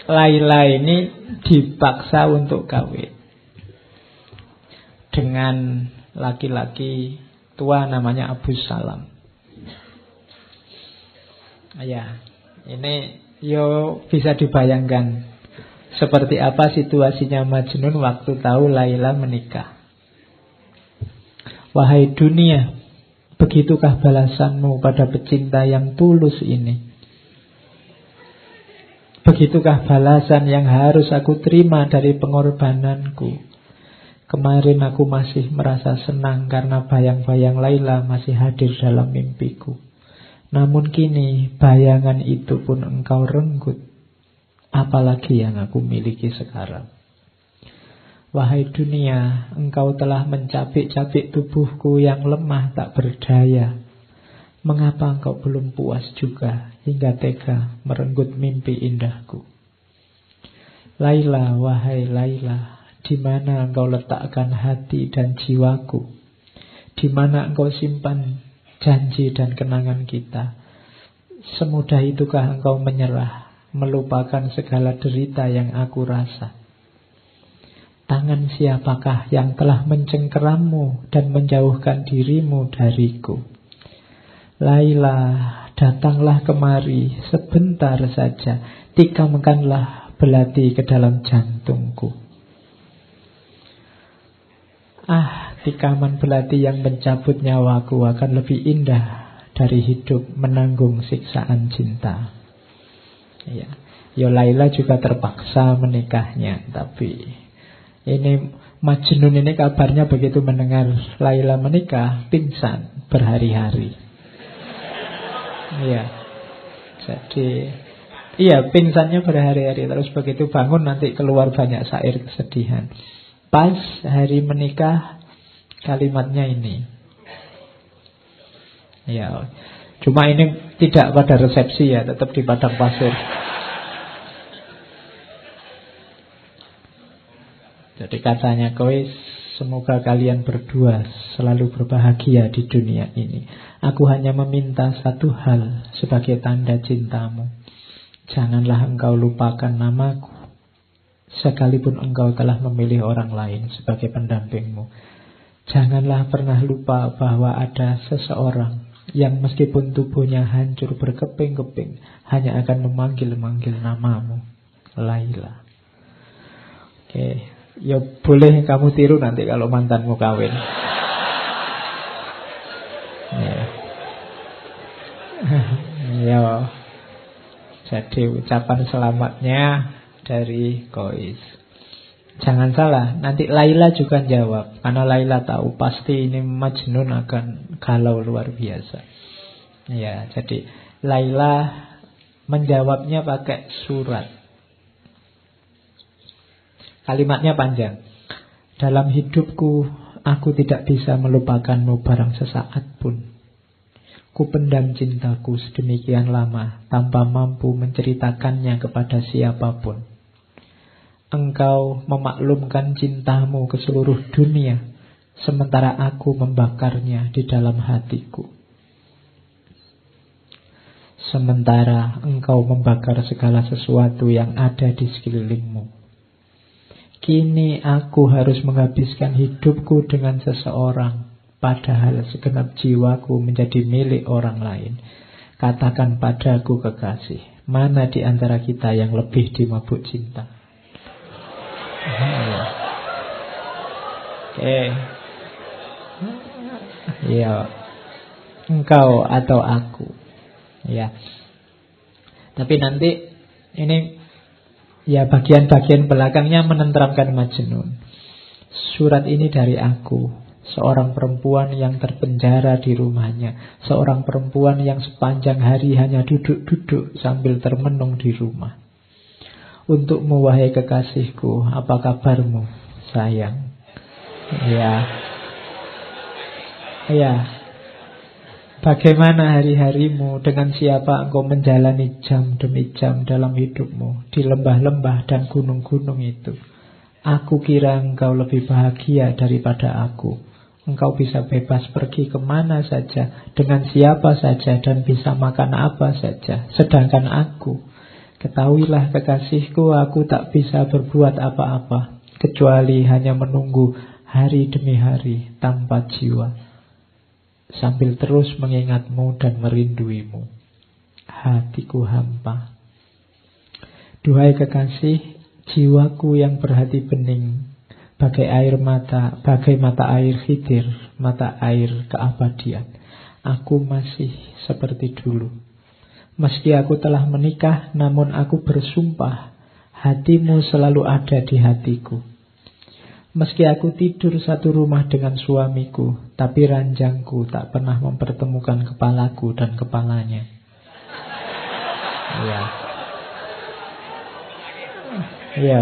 Laila ini dipaksa untuk kawin dengan laki-laki tua namanya Abu Salam. Ya, ini yo bisa dibayangkan seperti apa situasinya Majnun waktu tahu Laila menikah. Wahai dunia, begitukah balasanmu pada pecinta yang tulus ini? Begitukah balasan yang harus aku terima dari pengorbananku? Kemarin aku masih merasa senang karena bayang-bayang Laila masih hadir dalam mimpiku. Namun kini bayangan itu pun engkau renggut. Apalagi yang aku miliki sekarang. Wahai dunia, engkau telah mencabik-cabik tubuhku yang lemah tak berdaya. Mengapa engkau belum puas juga hingga tega merenggut mimpi indahku? Laila, wahai Laila, di mana engkau letakkan hati dan jiwaku? Di mana engkau simpan janji dan kenangan kita. Semudah itukah engkau menyerah, melupakan segala derita yang aku rasa? Tangan siapakah yang telah mencengkerammu dan menjauhkan dirimu dariku? Laila, datanglah kemari sebentar saja, tikamkanlah belati ke dalam jantungku. Ah, tikaman belati yang mencabut nyawaku akan lebih indah dari hidup menanggung siksaan cinta. Ya. Yo Laila juga terpaksa menikahnya, tapi ini Majnun ini kabarnya begitu mendengar Laila menikah, pingsan berhari-hari. Iya. Jadi Iya, pingsannya berhari-hari Terus begitu bangun nanti keluar banyak sair kesedihan Pas hari menikah kalimatnya ini. Ya, cuma ini tidak pada resepsi ya, tetap di padang pasir. Jadi katanya kowe semoga kalian berdua selalu berbahagia di dunia ini. Aku hanya meminta satu hal sebagai tanda cintamu. Janganlah engkau lupakan namaku. Sekalipun engkau telah memilih orang lain sebagai pendampingmu. Janganlah pernah lupa bahwa ada seseorang yang meskipun tubuhnya hancur berkeping-keping hanya akan memanggil-manggil namamu, Laila. Oke, ya boleh kamu tiru nanti kalau mantanmu kawin. Ya. ya. Jadi ucapan selamatnya dari Kois. Jangan salah, nanti Laila juga jawab. Karena Laila tahu pasti ini Majnun akan galau luar biasa. Ya, jadi Laila menjawabnya pakai surat. Kalimatnya panjang. Dalam hidupku, aku tidak bisa melupakanmu barang sesaat pun. Ku pendam cintaku sedemikian lama tanpa mampu menceritakannya kepada siapa pun engkau memaklumkan cintamu ke seluruh dunia, sementara aku membakarnya di dalam hatiku. Sementara engkau membakar segala sesuatu yang ada di sekelilingmu. Kini aku harus menghabiskan hidupku dengan seseorang, padahal segenap jiwaku menjadi milik orang lain. Katakan padaku kekasih, mana di antara kita yang lebih dimabuk cinta? Oke. Ya. Engkau atau aku. Ya. Tapi nanti ini ya bagian-bagian belakangnya menenteramkan Majnun. Surat ini dari aku, seorang perempuan yang terpenjara di rumahnya, seorang perempuan yang sepanjang hari hanya duduk-duduk sambil termenung di rumah. Untuk wahai kekasihku, apa kabarmu, sayang? Ya. Ya. Bagaimana hari-harimu dengan siapa engkau menjalani jam demi jam dalam hidupmu di lembah-lembah dan gunung-gunung itu? Aku kira engkau lebih bahagia daripada aku. Engkau bisa bebas pergi ke mana saja, dengan siapa saja, dan bisa makan apa saja. Sedangkan aku, Ketahuilah kekasihku aku tak bisa berbuat apa-apa Kecuali hanya menunggu hari demi hari tanpa jiwa sambil terus mengingatmu dan merinduimu. Hatiku hampa. Duhai kekasih, jiwaku yang berhati bening, bagai air mata, bagai mata air khidir, mata air keabadian. Aku masih seperti dulu. Meski aku telah menikah, namun aku bersumpah, hatimu selalu ada di hatiku. Meski aku tidur satu rumah dengan suamiku, tapi ranjangku tak pernah mempertemukan kepalaku dan kepalanya. Ya. Ya.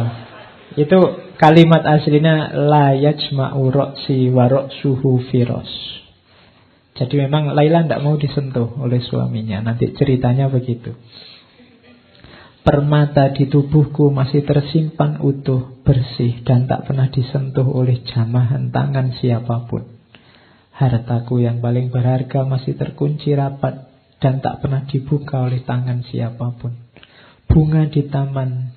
Itu kalimat aslinya la yajma'u si warok suhu firos. Jadi memang Laila tidak mau disentuh oleh suaminya. Nanti ceritanya begitu. Permata di tubuhku masih tersimpan utuh, bersih, dan tak pernah disentuh oleh jamahan tangan siapa pun. Hartaku yang paling berharga masih terkunci rapat dan tak pernah dibuka oleh tangan siapa pun. Bunga di taman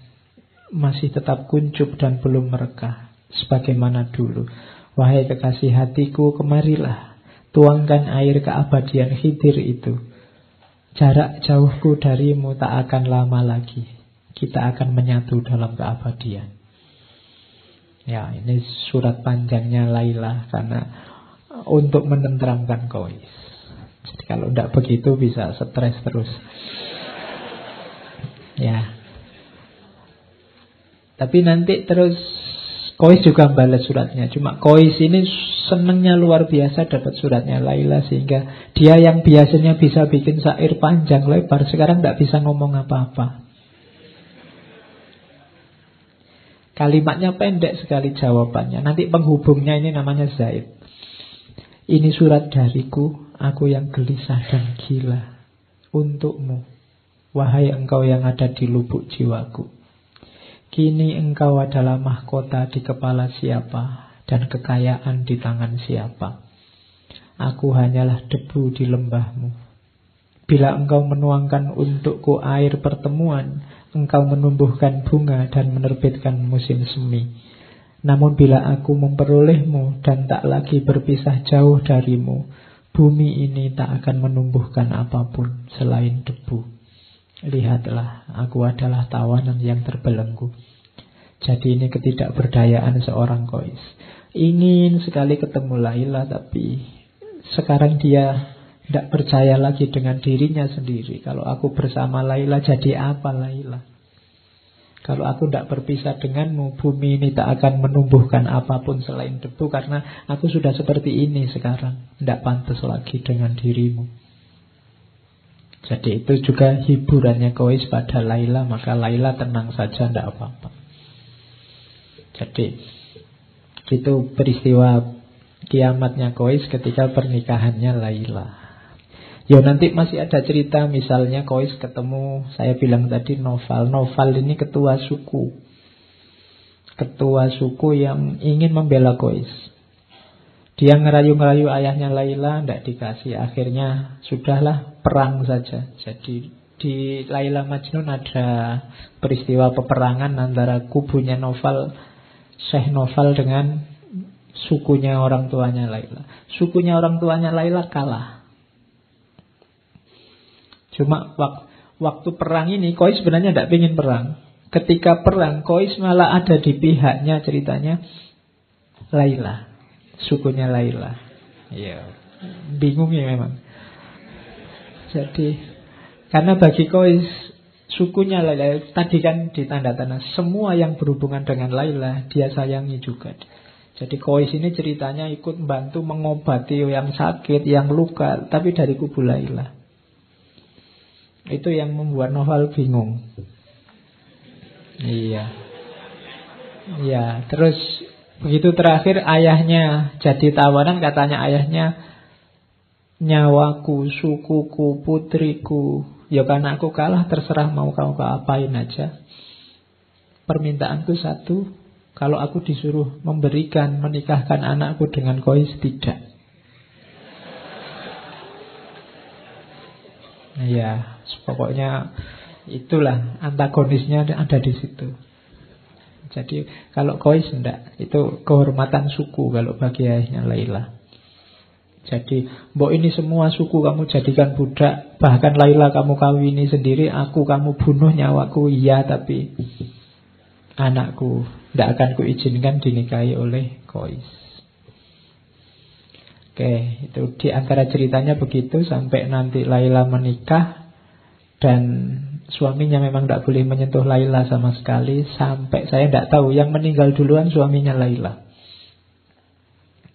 masih tetap kuncup dan belum merekah, sebagaimana dulu. Wahai kekasih hatiku, kemarilah, tuangkan air keabadian hidir itu Jarak jauhku darimu tak akan lama lagi. Kita akan menyatu dalam keabadian. Ya, ini surat panjangnya Laila karena untuk menenteramkan kois. Jadi kalau tidak begitu bisa stres terus. Ya. Tapi nanti terus Kois juga balas suratnya. Cuma Kois ini senengnya luar biasa dapat suratnya Laila sehingga dia yang biasanya bisa bikin syair panjang lebar sekarang tidak bisa ngomong apa-apa. Kalimatnya pendek sekali jawabannya. Nanti penghubungnya ini namanya Zaid. Ini surat dariku, aku yang gelisah dan gila. Untukmu, wahai engkau yang ada di lubuk jiwaku. Kini engkau adalah mahkota di kepala siapa dan kekayaan di tangan siapa. Aku hanyalah debu di lembahmu. Bila engkau menuangkan untukku air pertemuan, engkau menumbuhkan bunga dan menerbitkan musim semi. Namun bila aku memperolehmu dan tak lagi berpisah jauh darimu, bumi ini tak akan menumbuhkan apa pun selain debu. Lihatlah, aku adalah tawanan yang terbelenggu. Jadi ini ketidakberdayaan seorang kois. Ingin sekali ketemu Laila, tapi sekarang dia tidak percaya lagi dengan dirinya sendiri. Kalau aku bersama Laila, jadi apa Laila? Kalau aku tidak berpisah denganmu, bumi ini tak akan menumbuhkan apa pun selain debu karena aku sudah seperti ini sekarang. Tidak pantas lagi dengan dirimu. Jadi itu juga hiburannya Kois pada Laila Maka Laila tenang saja, tidak apa-apa Jadi itu peristiwa kiamatnya Kois ketika pernikahannya Laila Ya nanti masih ada cerita misalnya Kois ketemu Saya bilang tadi Noval Noval ini ketua suku Ketua suku yang ingin membela Kois dia ngerayu-ngerayu ayahnya Laila, tidak dikasih. Akhirnya sudahlah perang saja. Jadi di Laila Majnun ada peristiwa peperangan antara kubunya Novel, Syekh Novel dengan sukunya orang tuanya Laila. Sukunya orang tuanya Laila kalah. Cuma wak waktu perang ini Koi sebenarnya tidak ingin perang. Ketika perang Koi malah ada di pihaknya ceritanya Laila sukunya Laila. Ya, bingung ya memang. Jadi karena bagi Kois sukunya Laila tadi kan di tanda tanda semua yang berhubungan dengan Laila dia sayangi juga. Jadi Kois ini ceritanya ikut membantu mengobati yang sakit, yang luka, tapi dari kubu Laila. Itu yang membuat novel bingung. Iya. Iya, terus Begitu terakhir ayahnya jadi tawanan katanya ayahnya nyawaku, sukuku, putriku. Ya karena aku kalah terserah mau kau apain aja. Permintaanku satu, kalau aku disuruh memberikan, menikahkan anakku dengan kois, tidak. Ya, pokoknya itulah antagonisnya ada di situ. Jadi kalau kois enggak, itu kehormatan suku kalau bagi ayahnya Laila. Jadi, mbok ini semua suku kamu jadikan budak, bahkan Laila kamu kawini sendiri, aku kamu bunuh nyawaku, iya tapi anakku tidak akan kuizinkan dinikahi oleh Kois. Oke, itu di antara ceritanya begitu sampai nanti Laila menikah dan suaminya memang tidak boleh menyentuh Laila sama sekali sampai saya tidak tahu yang meninggal duluan suaminya Laila.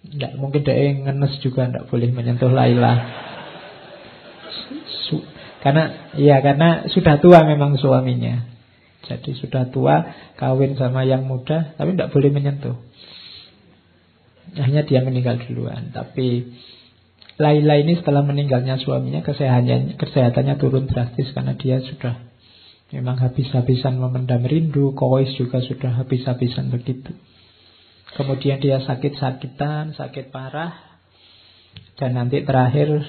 Tidak mungkin dia ngenes juga tidak boleh menyentuh Laila. Karena ya karena sudah tua memang suaminya. Jadi sudah tua kawin sama yang muda tapi tidak boleh menyentuh. Hanya dia meninggal duluan. Tapi Laila ini setelah meninggalnya suaminya kesehatannya, kesehatannya turun drastis karena dia sudah memang habis-habisan memendam rindu. Kois juga sudah habis-habisan begitu. Kemudian dia sakit-sakitan, sakit parah. Dan nanti terakhir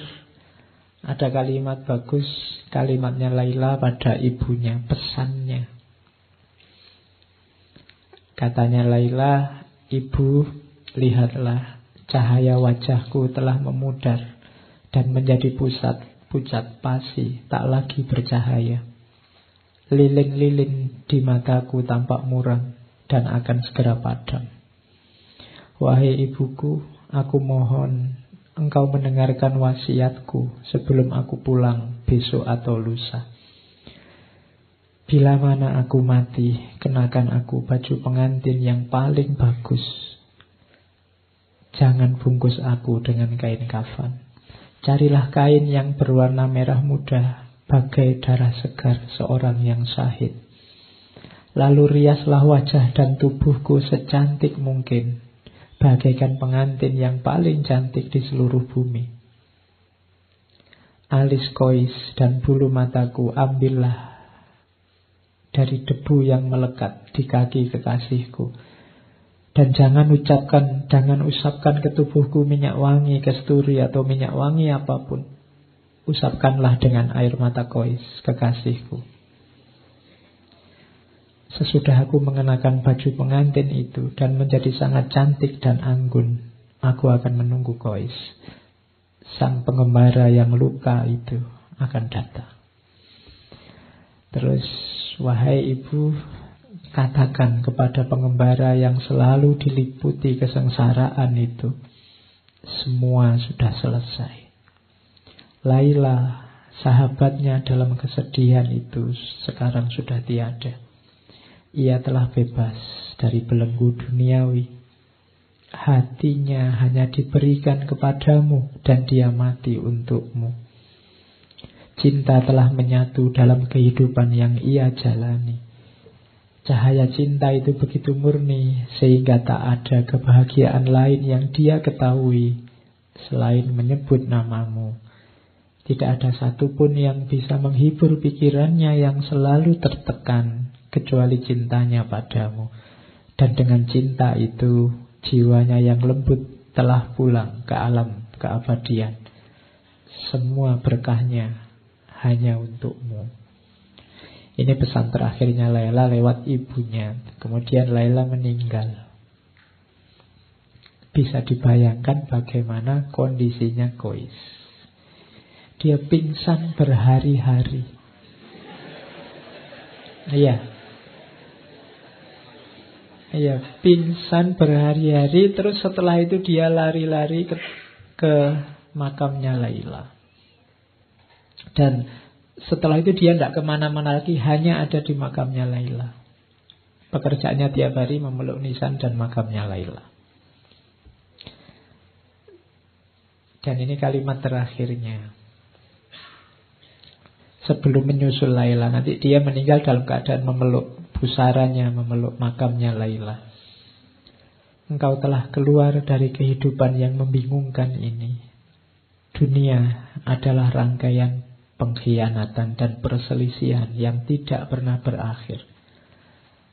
ada kalimat bagus, kalimatnya Laila pada ibunya, pesannya. Katanya Laila, ibu lihatlah cahaya wajahku telah memudar dan menjadi pusat pucat pasi, tak lagi bercahaya. Lilin-lilin di mataku tampak muram dan akan segera padam. Wahai ibuku, aku mohon engkau mendengarkan wasiatku sebelum aku pulang besok atau lusa. Bila mana aku mati, kenakan aku baju pengantin yang paling bagus. Jangan bungkus aku dengan kain kafan. Carilah kain yang berwarna merah muda, bagai darah segar seorang yang syahid. Lalu riaslah wajah dan tubuhku secantik mungkin bagaikan pengantin yang paling cantik di seluruh bumi. Alis kois dan bulu mataku ambillah dari debu yang melekat di kaki kekasihku. Dan jangan ucapkan, jangan usapkan ke tubuhku minyak wangi, kesturi atau minyak wangi apa pun. Usapkanlah dengan air mata kois kekasihku. Sesudah aku mengenakan baju pengantin itu dan menjadi sangat cantik dan anggun, aku akan menunggu Kois. Sang pengembara yang luka itu akan datang. Terus, wahai ibu, katakan kepada pengembara yang selalu diliputi kesengsaraan itu, semua sudah selesai. Laila, sahabatnya dalam kesedihan itu sekarang sudah tiada ia telah bebas dari belenggu duniawi. Hatinya hanya diberikan kepadamu dan dia mati untukmu. Cinta telah menyatu dalam kehidupan yang ia jalani. Cahaya cinta itu begitu murni sehingga tak ada kebahagiaan lain yang dia ketahui selain menyebut namamu. Tidak ada satupun yang bisa menghibur pikirannya yang selalu tertekan kecuali cintanya padamu. Dan dengan cinta itu jiwanya yang lembut telah pulang ke alam keabadian. Semua berkahnya hanya untukmu. Ini pesan terakhirnya Laila lewat ibunya. Kemudian Laila meninggal. Bisa dibayangkan bagaimana kondisinya Kois. Dia pingsan berhari-hari. Iya, Iya, pingsan berhari-hari terus setelah itu dia lari-lari ke, ke makamnya Laila. Dan setelah itu dia tidak ke mana-mana lagi, hanya ada di makamnya Laila. Pekerjaannya tiap hari memeluk nisan dan makamnya Laila. Dan ini kalimat terakhirnya. Sebelum menyusul Laila, nanti dia meninggal dalam keadaan memeluk pusaranya memeluk makamnya Laila. Engkau telah keluar dari kehidupan yang membingungkan ini. Dunia adalah rangkaian pengkhianatan dan perselisihan yang tidak pernah berakhir.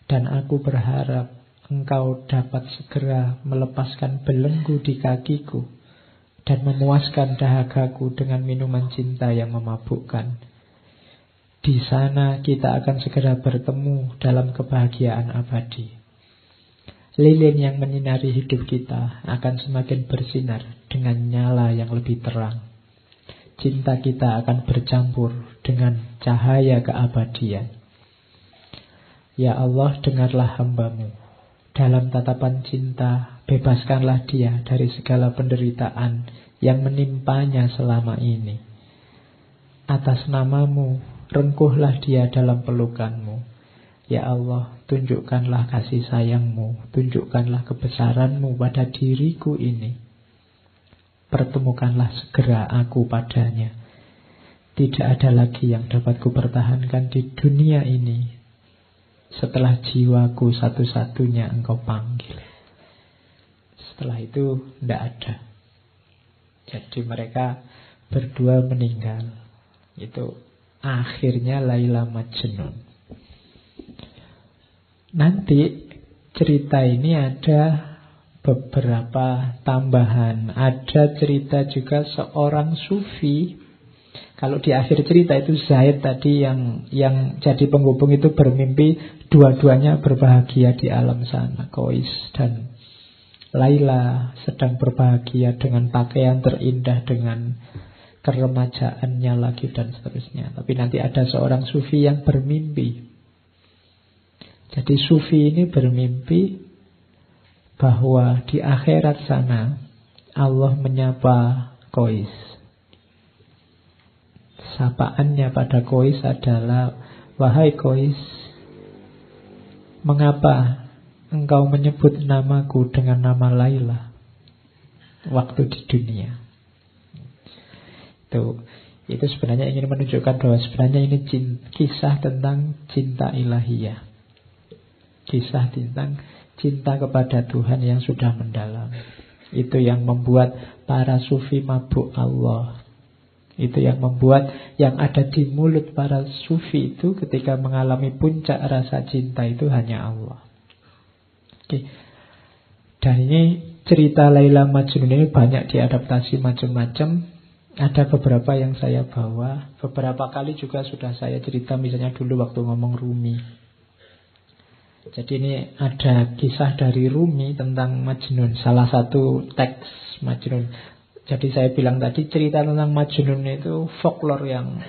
Dan aku berharap engkau dapat segera melepaskan belenggu di kakiku dan memuaskan dahagaku dengan minuman cinta yang memabukkan di sana kita akan segera bertemu dalam kebahagiaan abadi. lilin yang menyinari hidup kita akan semakin bersinar dengan nyala yang lebih terang. Cinta kita akan bercampur dengan cahaya keabadian. Ya Allah, dengarlah hambamu. Dalam tatapan cinta, bebaskanlah dia dari segala penderitaan yang menimpanya selama ini. Atas namamu, rengkuhlah dia dalam pelukanmu. Ya Allah, tunjukkanlah kasih sayangmu, tunjukkanlah kebesaranmu pada diriku ini. Pertemukanlah segera aku padanya. Tidak ada lagi yang dapat kupertahankan di dunia ini setelah jiwaku satu-satunya engkau panggil. Setelah itu tidak ada. Jadi mereka berdua meninggal. Itu akhirnya Laila Majnun. Nanti cerita ini ada beberapa tambahan. Ada cerita juga seorang sufi kalau di akhir cerita itu Zaid tadi yang yang jadi penghubung itu bermimpi dua-duanya berbahagia di alam sana. Kois dan Laila sedang berbahagia dengan pakaian terindah dengan keremajaannya lagi dan seterusnya. Tapi nanti ada seorang sufi yang bermimpi. Jadi sufi ini bermimpi bahwa di akhirat sana Allah menyapa Kois Sapaannya pada Kois adalah Wahai Kois Mengapa engkau menyebut namaku dengan nama Laila Waktu di dunia Itu itu sebenarnya ingin menunjukkan bahwa sebenarnya ini kisah tentang cinta ilahiyah. Kisah tentang cinta kepada Tuhan yang sudah mendalam. Itu yang membuat para sufi mabuk Allah. Itu yang membuat yang ada di mulut para sufi itu ketika mengalami puncak rasa cinta itu hanya Allah. Oke. Dan ini cerita Laila Majnun ini banyak diadaptasi macam-macam. Ada beberapa yang saya bawa, beberapa kali juga sudah saya cerita misalnya dulu waktu ngomong Rumi. Jadi ini ada kisah dari Rumi tentang Majnun, salah satu teks Majnun. Jadi saya bilang tadi cerita tentang Majnun itu folklore yang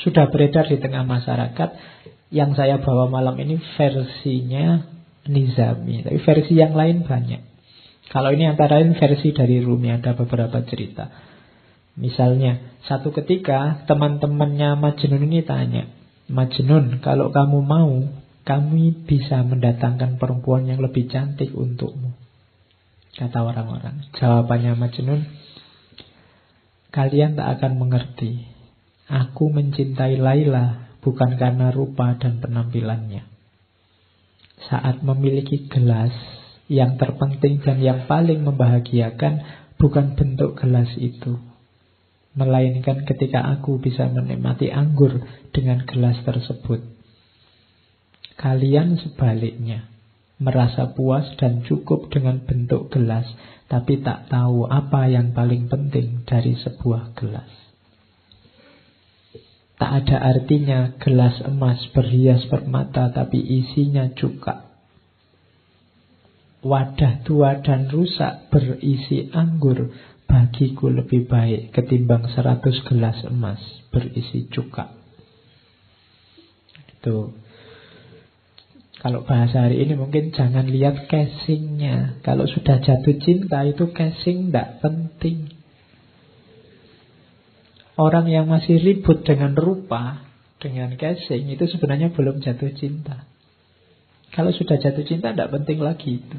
sudah beredar di tengah masyarakat. Yang saya bawa malam ini versinya Nizami. Tapi versi yang lain banyak. Kalau ini antara lain versi dari Rumi ada beberapa cerita. Misalnya, satu ketika teman-temannya Majnun ini tanya, Majnun, kalau kamu mau, kami bisa mendatangkan perempuan yang lebih cantik untukmu. Kata orang-orang. Jawabannya Majnun, Kalian tak akan mengerti. Aku mencintai Laila bukan karena rupa dan penampilannya. Saat memiliki gelas, yang terpenting dan yang paling membahagiakan bukan bentuk gelas itu. Melainkan ketika aku bisa menikmati anggur dengan gelas tersebut. Kalian sebaliknya merasa puas dan cukup dengan bentuk gelas, tapi tak tahu apa yang paling penting dari sebuah gelas. Tak ada artinya gelas emas berhias permata tapi isinya cuka. Wadah tua dan rusak berisi anggur bagiku lebih baik ketimbang seratus gelas emas berisi cuka. Itu kalau bahasa hari ini mungkin jangan lihat casingnya. Kalau sudah jatuh cinta itu casing tidak penting. Orang yang masih ribut dengan rupa, dengan casing itu sebenarnya belum jatuh cinta. Kalau sudah jatuh cinta tidak penting lagi itu.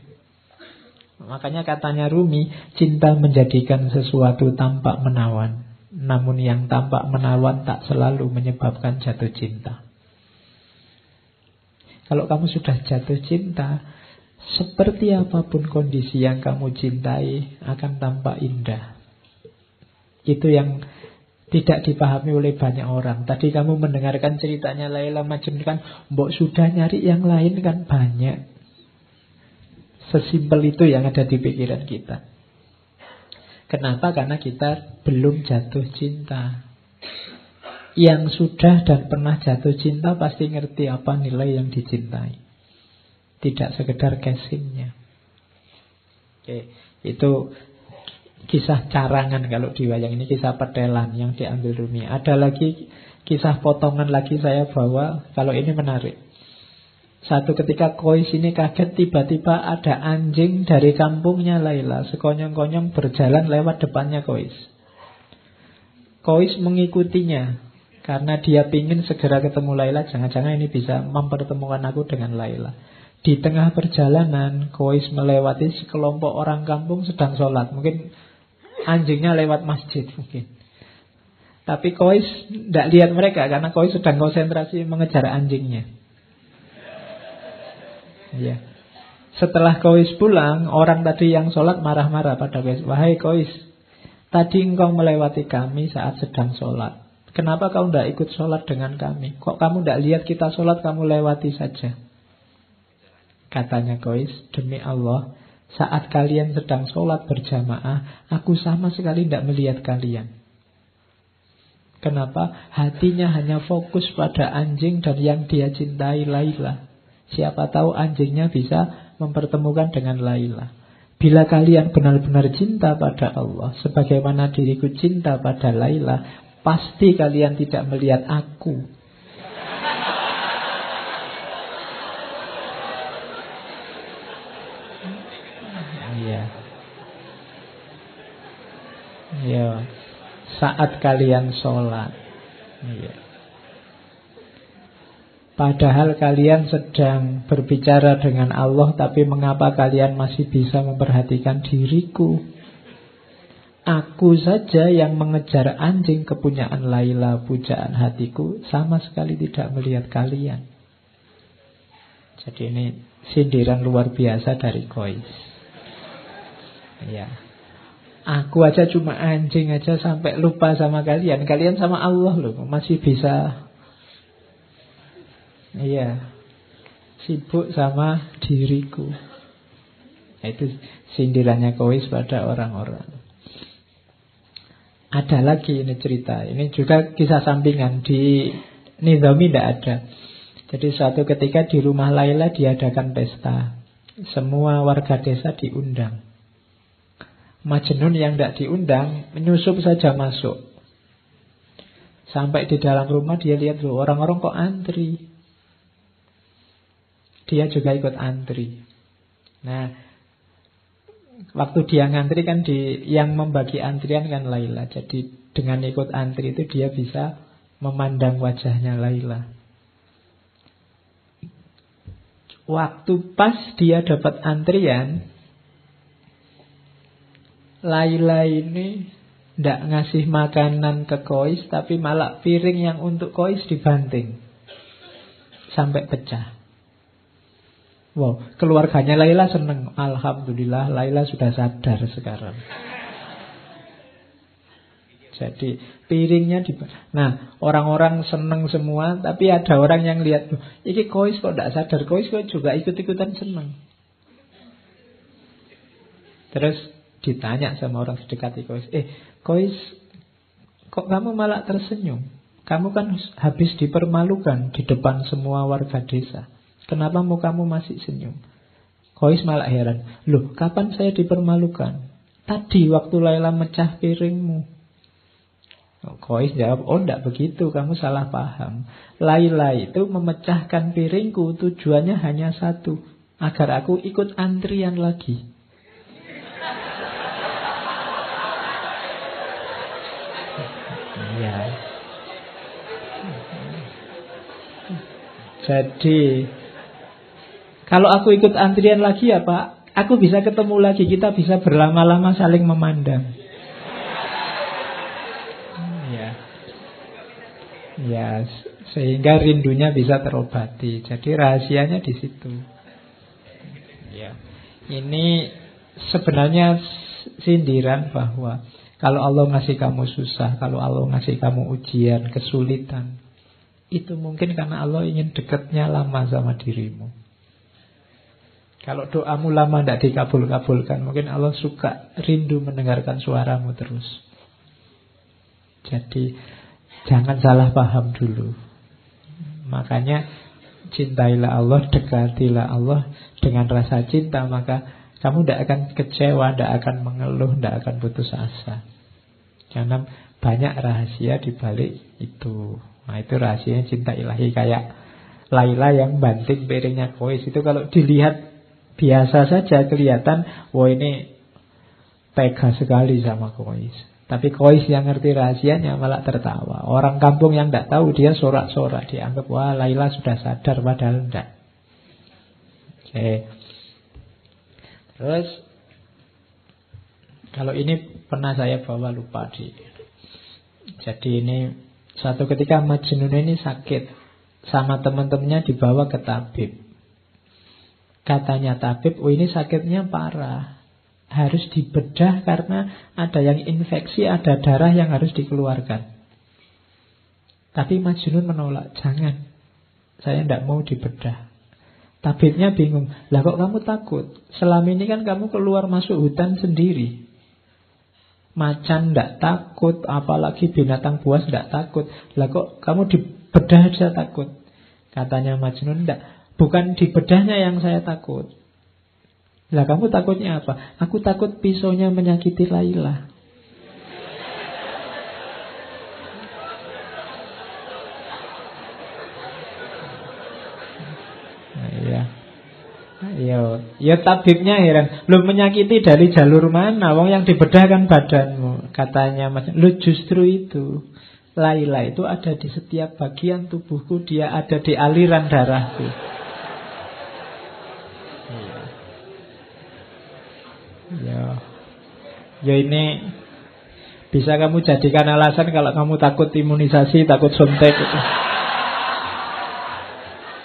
Makanya katanya Rumi, cinta menjadikan sesuatu tampak menawan. Namun yang tampak menawan tak selalu menyebabkan jatuh cinta. Kalau kamu sudah jatuh cinta, seperti apa pun kondisi yang kamu cintai akan tampak indah. Itu yang tidak dipahami oleh banyak orang. Tadi kamu mendengarkan ceritanya Laila Majnun kan, mbok sudah nyari yang lain kan banyak. Sesimpel itu yang ada di pikiran kita. Kenapa? Karena kita belum jatuh cinta. Yang sudah dan pernah jatuh cinta pasti ngerti apa nilai yang dicintai. Tidak sekedar casingnya. Oke, itu kisah carangan kalau di wayang ini kisah petelan yang diambil Rumi. Ada lagi kisah potongan lagi saya bawa kalau ini menarik. Satu ketika Kois ini kaget tiba-tiba ada anjing dari kampungnya Laila sekonyong-konyong berjalan lewat depannya Kois. Kois mengikutinya karena dia ingin segera ketemu Laila. Jangan-jangan ini bisa mempertemukan aku dengan Laila. Di tengah perjalanan, Kois melewati sekelompok orang kampung sedang sholat. Mungkin anjingnya lewat masjid mungkin. Tapi Kois tidak lihat mereka karena Kois sedang konsentrasi mengejar anjingnya. Ya. Setelah Kois pulang, orang tadi yang sholat marah-marah pada Kois. Wahai Kois, tadi engkau melewati kami saat sedang sholat. Kenapa kau tidak ikut sholat dengan kami? Kok kamu tidak lihat kita sholat, kamu lewati saja? Katanya Kois, demi Allah, saat kalian sedang sholat berjamaah, aku sama sekali tidak melihat kalian. Kenapa? Hatinya hanya fokus pada anjing dan yang dia cintai Laila. Siapa tahu anjingnya bisa mempertemukan dengan Laila. Bila kalian benar-benar cinta pada Allah, sebagaimana diriku cinta pada Laila, pasti kalian tidak melihat aku Ya, saat kalian sholat. Ya. Padahal kalian sedang berbicara dengan Allah, tapi mengapa kalian masih bisa memperhatikan diriku? Aku saja yang mengejar anjing kepunyaan Laila, pujaan hatiku, sama sekali tidak melihat kalian. Jadi ini sindiran luar biasa dari Kois. Ya. Aku aja cuma anjing aja sampai lupa sama kalian. Kalian sama Allah loh, masih bisa. Iya. Sibuk sama diriku. Itu sindirannya Kois pada orang-orang. Ada lagi ini cerita. Ini juga kisah sampingan di Nizami tidak ada. Jadi suatu ketika di rumah Laila diadakan pesta. Semua warga desa diundang. Majnun yang tidak diundang menyusup saja masuk. Sampai di dalam rumah dia lihat loh orang-orang kok antri. Dia juga ikut antri. Nah, waktu dia ngantri kan di yang membagi antrian kan Laila. Jadi dengan ikut antri itu dia bisa memandang wajahnya Laila. Waktu pas dia dapat antrian, Laila ini tidak ngasih makanan ke Kois Tapi malah piring yang untuk Kois dibanting Sampai pecah Wow, keluarganya Laila seneng Alhamdulillah Laila sudah sadar sekarang jadi piringnya di Nah, orang-orang seneng semua, tapi ada orang yang lihat, ini kois kok tidak sadar, kois kok juga ikut-ikutan seneng. Terus Ditanya sama orang sedekat Kois, eh Kois, kok kamu malah tersenyum? Kamu kan habis dipermalukan di depan semua warga desa. Kenapa mau kamu masih senyum? Kois malah heran. Loh, kapan saya dipermalukan? Tadi waktu Laila mecah piringmu. Oh, Kois jawab, oh enggak begitu, kamu salah paham. Laila itu memecahkan piringku tujuannya hanya satu. Agar aku ikut antrian lagi. Ya. Jadi kalau aku ikut antrian lagi ya Pak, aku bisa ketemu lagi, kita bisa berlama-lama saling memandang. Ya. Ya, sehingga rindunya bisa terobati. Jadi rahasianya di situ. Ya. Ini sebenarnya sindiran bahwa kalau Allah ngasih kamu susah, kalau Allah ngasih kamu ujian, kesulitan, itu mungkin karena Allah ingin dekatnya lama sama dirimu. Kalau doamu lama tidak dikabul-kabulkan, mungkin Allah suka rindu mendengarkan suaramu terus. Jadi jangan salah paham dulu. Makanya cintailah Allah, dekatilah Allah dengan rasa cinta, maka Kamu tidak akan kecewa, tidak akan mengeluh, tidak akan putus asa. Karena banyak rahasia di balik itu. Nah itu rahasianya cinta ilahi kayak Laila yang banting piringnya kois itu kalau dilihat biasa saja kelihatan, wah ini tega sekali sama kois. Tapi kois yang ngerti rahasianya malah tertawa. Orang kampung yang tidak tahu dia sorak-sorak dianggap wah Laila sudah sadar padahal tidak. Oke. Terus kalau ini pernah saya bawa lupa di. Jadi ini satu ketika Majnun ini sakit sama teman-temannya dibawa ke tabib. Katanya tabib, oh ini sakitnya parah. Harus dibedah karena ada yang infeksi, ada darah yang harus dikeluarkan. Tapi Majnun menolak, jangan. Saya tidak mau dibedah. Tabibnya bingung, lah kok kamu takut? Selama ini kan kamu keluar masuk hutan sendiri. Macan tidak takut, apalagi binatang buas tidak takut. Lah kok kamu dibedah aja takut? Katanya Majnun, tidak. Bukan dibedahnya yang saya takut. Lah kamu takutnya apa? Aku takut pisaunya menyakiti Laila. Ya, ya tabibnya heran. Lu menyakiti dari jalur mana? Wong yang dibedah kan badanmu. Katanya Mas, lu justru itu. Laila itu ada di setiap bagian tubuhku, dia ada di aliran darahku. Ya. Ya ini bisa kamu jadikan alasan kalau kamu takut imunisasi, takut suntik.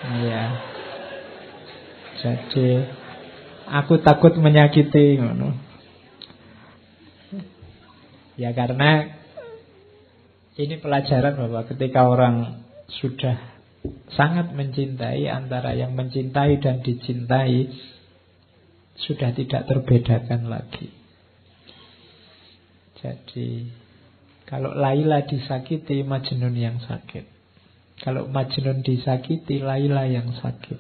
Iya. Jadi aku takut menyakiti. Ya karena ini pelajaran bahwa ketika orang sudah sangat mencintai antara yang mencintai dan dicintai sudah tidak terbedakan lagi. Jadi kalau Laila disakiti Majnun yang sakit. Kalau Majnun disakiti Laila yang sakit.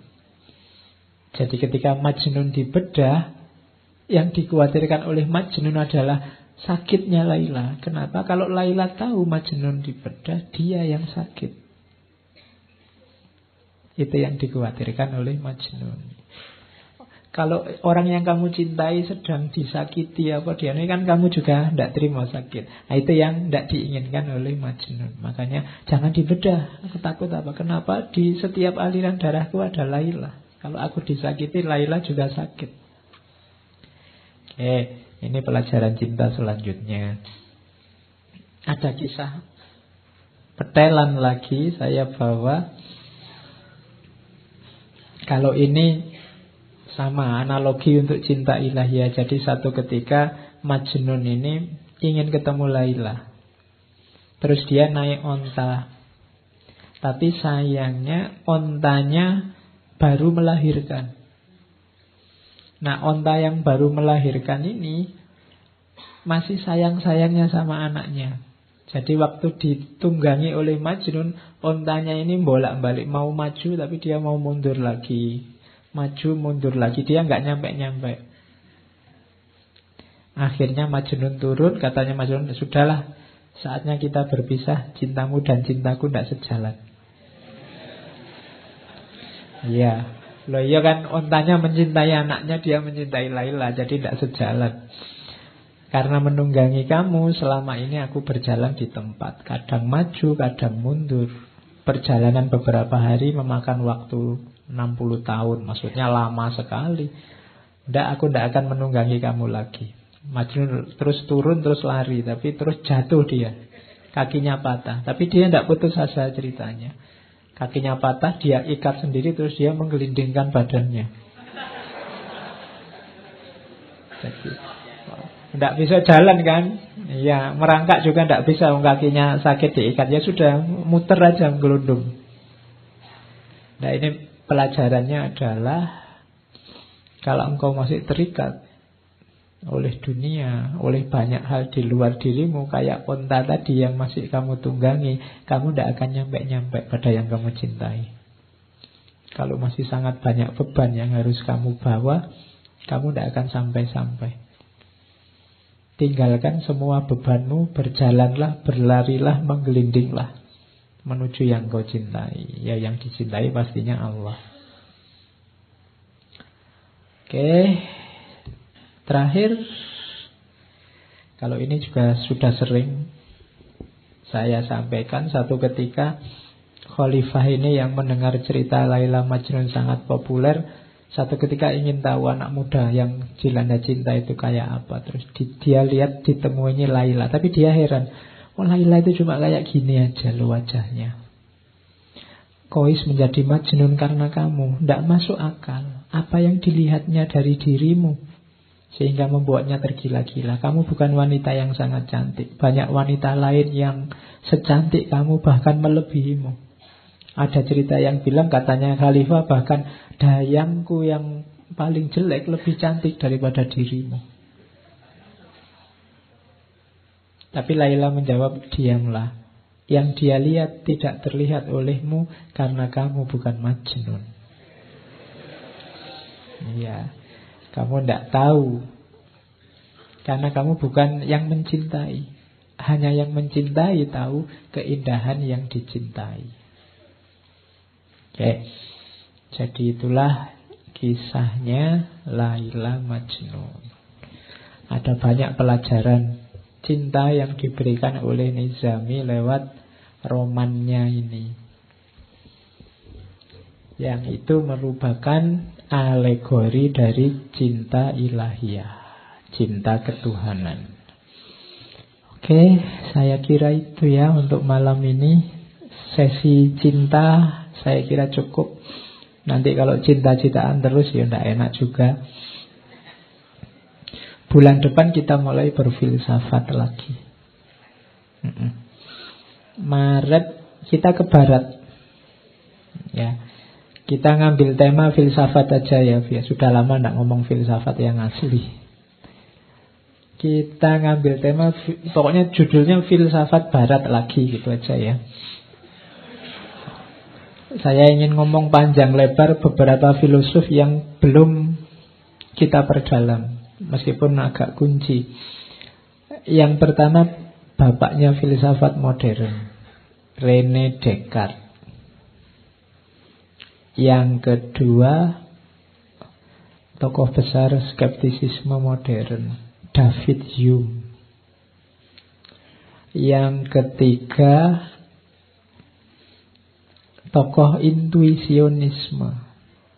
Jadi ketika Majnun dibedah, yang dikhawatirkan oleh Majnun adalah sakitnya Laila. Kenapa? Kalau Laila tahu Majnun dibedah, dia yang sakit. Itu yang dikhawatirkan oleh Majnun. Kalau orang yang kamu cintai sedang disakiti apa dia ini kan kamu juga tidak terima sakit. Nah, itu yang tidak diinginkan oleh Majnun. Makanya jangan dibedah. Aku takut apa? Kenapa di setiap aliran darahku ada Laila? Kalau aku disakiti, Laila juga sakit. Oke, ini pelajaran cinta selanjutnya. Ada kisah petelan lagi saya bawa. Kalau ini sama analogi untuk cinta ilahiyah. Jadi satu ketika Majnun ini ingin ketemu Laila. Terus dia naik onta. Tapi sayangnya ontanya baru melahirkan. Nah, onta yang baru melahirkan ini masih sayang-sayangnya sama anaknya. Jadi waktu ditunggangi oleh Majnun, ontanya ini bolak-balik mau maju tapi dia mau mundur lagi. Maju mundur lagi, dia nggak nyampe-nyampe. Akhirnya Majnun turun, katanya Majnun, sudahlah, saatnya kita berpisah, cintamu dan cintaku tidak sejalan. Iya. Loh iya kan ontanya mencintai anaknya dia mencintai Laila jadi tidak sejalan. Karena menunggangi kamu selama ini aku berjalan di tempat. Kadang maju, kadang mundur. Perjalanan beberapa hari memakan waktu 60 tahun. Maksudnya lama sekali. Tidak, aku tidak akan menunggangi kamu lagi. Maju terus turun, terus lari. Tapi terus jatuh dia. Kakinya patah. Tapi dia tidak putus asa ceritanya. Kakinya patah, dia ikat sendiri terus dia menggelindingkan badannya. Jadi, tidak bisa jalan kan? Ya, merangkak juga tidak bisa, kakinya sakit diikat. Ya sudah, muter aja gelundung. Nah ini pelajarannya adalah kalau engkau masih terikat oleh dunia, oleh banyak hal di luar dirimu, kayak onta tadi yang masih kamu tunggangi, kamu tidak akan nyampe-nyampe pada yang kamu cintai. Kalau masih sangat banyak beban yang harus kamu bawa, Kamu tidak akan sampai-sampai. Tinggalkan semua bebanmu, berjalanlah, berlarilah, menggelindinglah menuju yang kau cintai. Ya yang dicintai pastinya Allah. Oke. Terakhir kalau ini juga sudah sering saya sampaikan satu ketika Khalifah ini yang mendengar cerita Laila Majnun sangat populer Satu ketika ingin tahu anak muda yang dilanda cinta itu kayak apa Terus di, dia lihat ditemuinya Laila Tapi dia heran Oh Laila itu cuma kayak gini aja lo wajahnya Kois menjadi Majnun karena kamu Tidak masuk akal Apa yang dilihatnya dari dirimu sehingga membuatnya tergila-gila. Kamu bukan wanita yang sangat cantik. Banyak wanita lain yang secantik kamu bahkan melebihimu. Ada cerita yang bilang katanya Khalifah bahkan dayangku yang paling jelek lebih cantik daripada dirimu. Tapi Laila menjawab, diamlah. Yang dia lihat tidak terlihat olehmu karena kamu bukan Majnun. Iya. Kamu tidak tahu. Karena kamu bukan yang mencintai. Hanya yang mencintai tahu keindahan yang dicintai. Oke. Jadi itulah kisahnya Laila Majnun. Ada banyak pelajaran cinta yang diberikan oleh Nizami lewat romannya ini. Yang itu merupakan alegori dari cinta ilahiyah, cinta ketuhanan. Oke, saya kira itu ya untuk malam ini. Sesi cinta saya kira cukup. Nanti kalau cinta-cintaan terus ya tidak enak juga. Bulan depan kita mulai berfilsafat lagi. Maret kita ke barat. Ya. Kita ngambil tema filsafat aja ya. Sudah lama tidak ngomong filsafat yang asli. Kita ngambil tema, pokoknya judulnya filsafat barat lagi gitu aja ya. Saya ingin ngomong panjang lebar beberapa filosof yang belum kita perdalam, meskipun agak kunci. Yang pertama, bapaknya filsafat modern, Rene Descartes. Yang kedua, tokoh besar skeptisisme modern, David Hume. Yang ketiga, tokoh intuisionisme.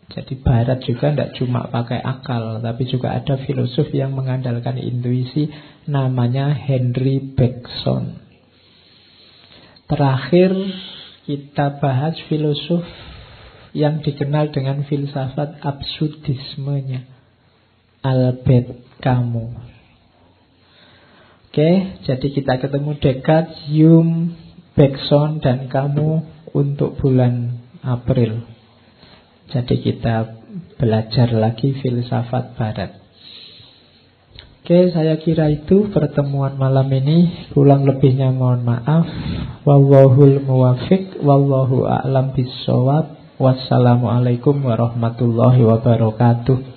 Jadi barat juga tidak cuma pakai akal, tapi juga ada filosof yang mengandalkan intuisi, namanya Henry Bergson. Terakhir kita bahas filosof yang dikenal dengan filsafat absurdismenya Albert Camus. Oke, jadi kita ketemu Descartes, Hume, Bergson dan kamu untuk bulan April. Jadi kita belajar lagi filsafat barat. Oke, saya kira itu pertemuan malam ini. Kurang lebihnya mohon maaf. Wallahul muwafiq, wallahu a'lam bisawab. Wassalamualaikum warahmatullahi wabarakatuh.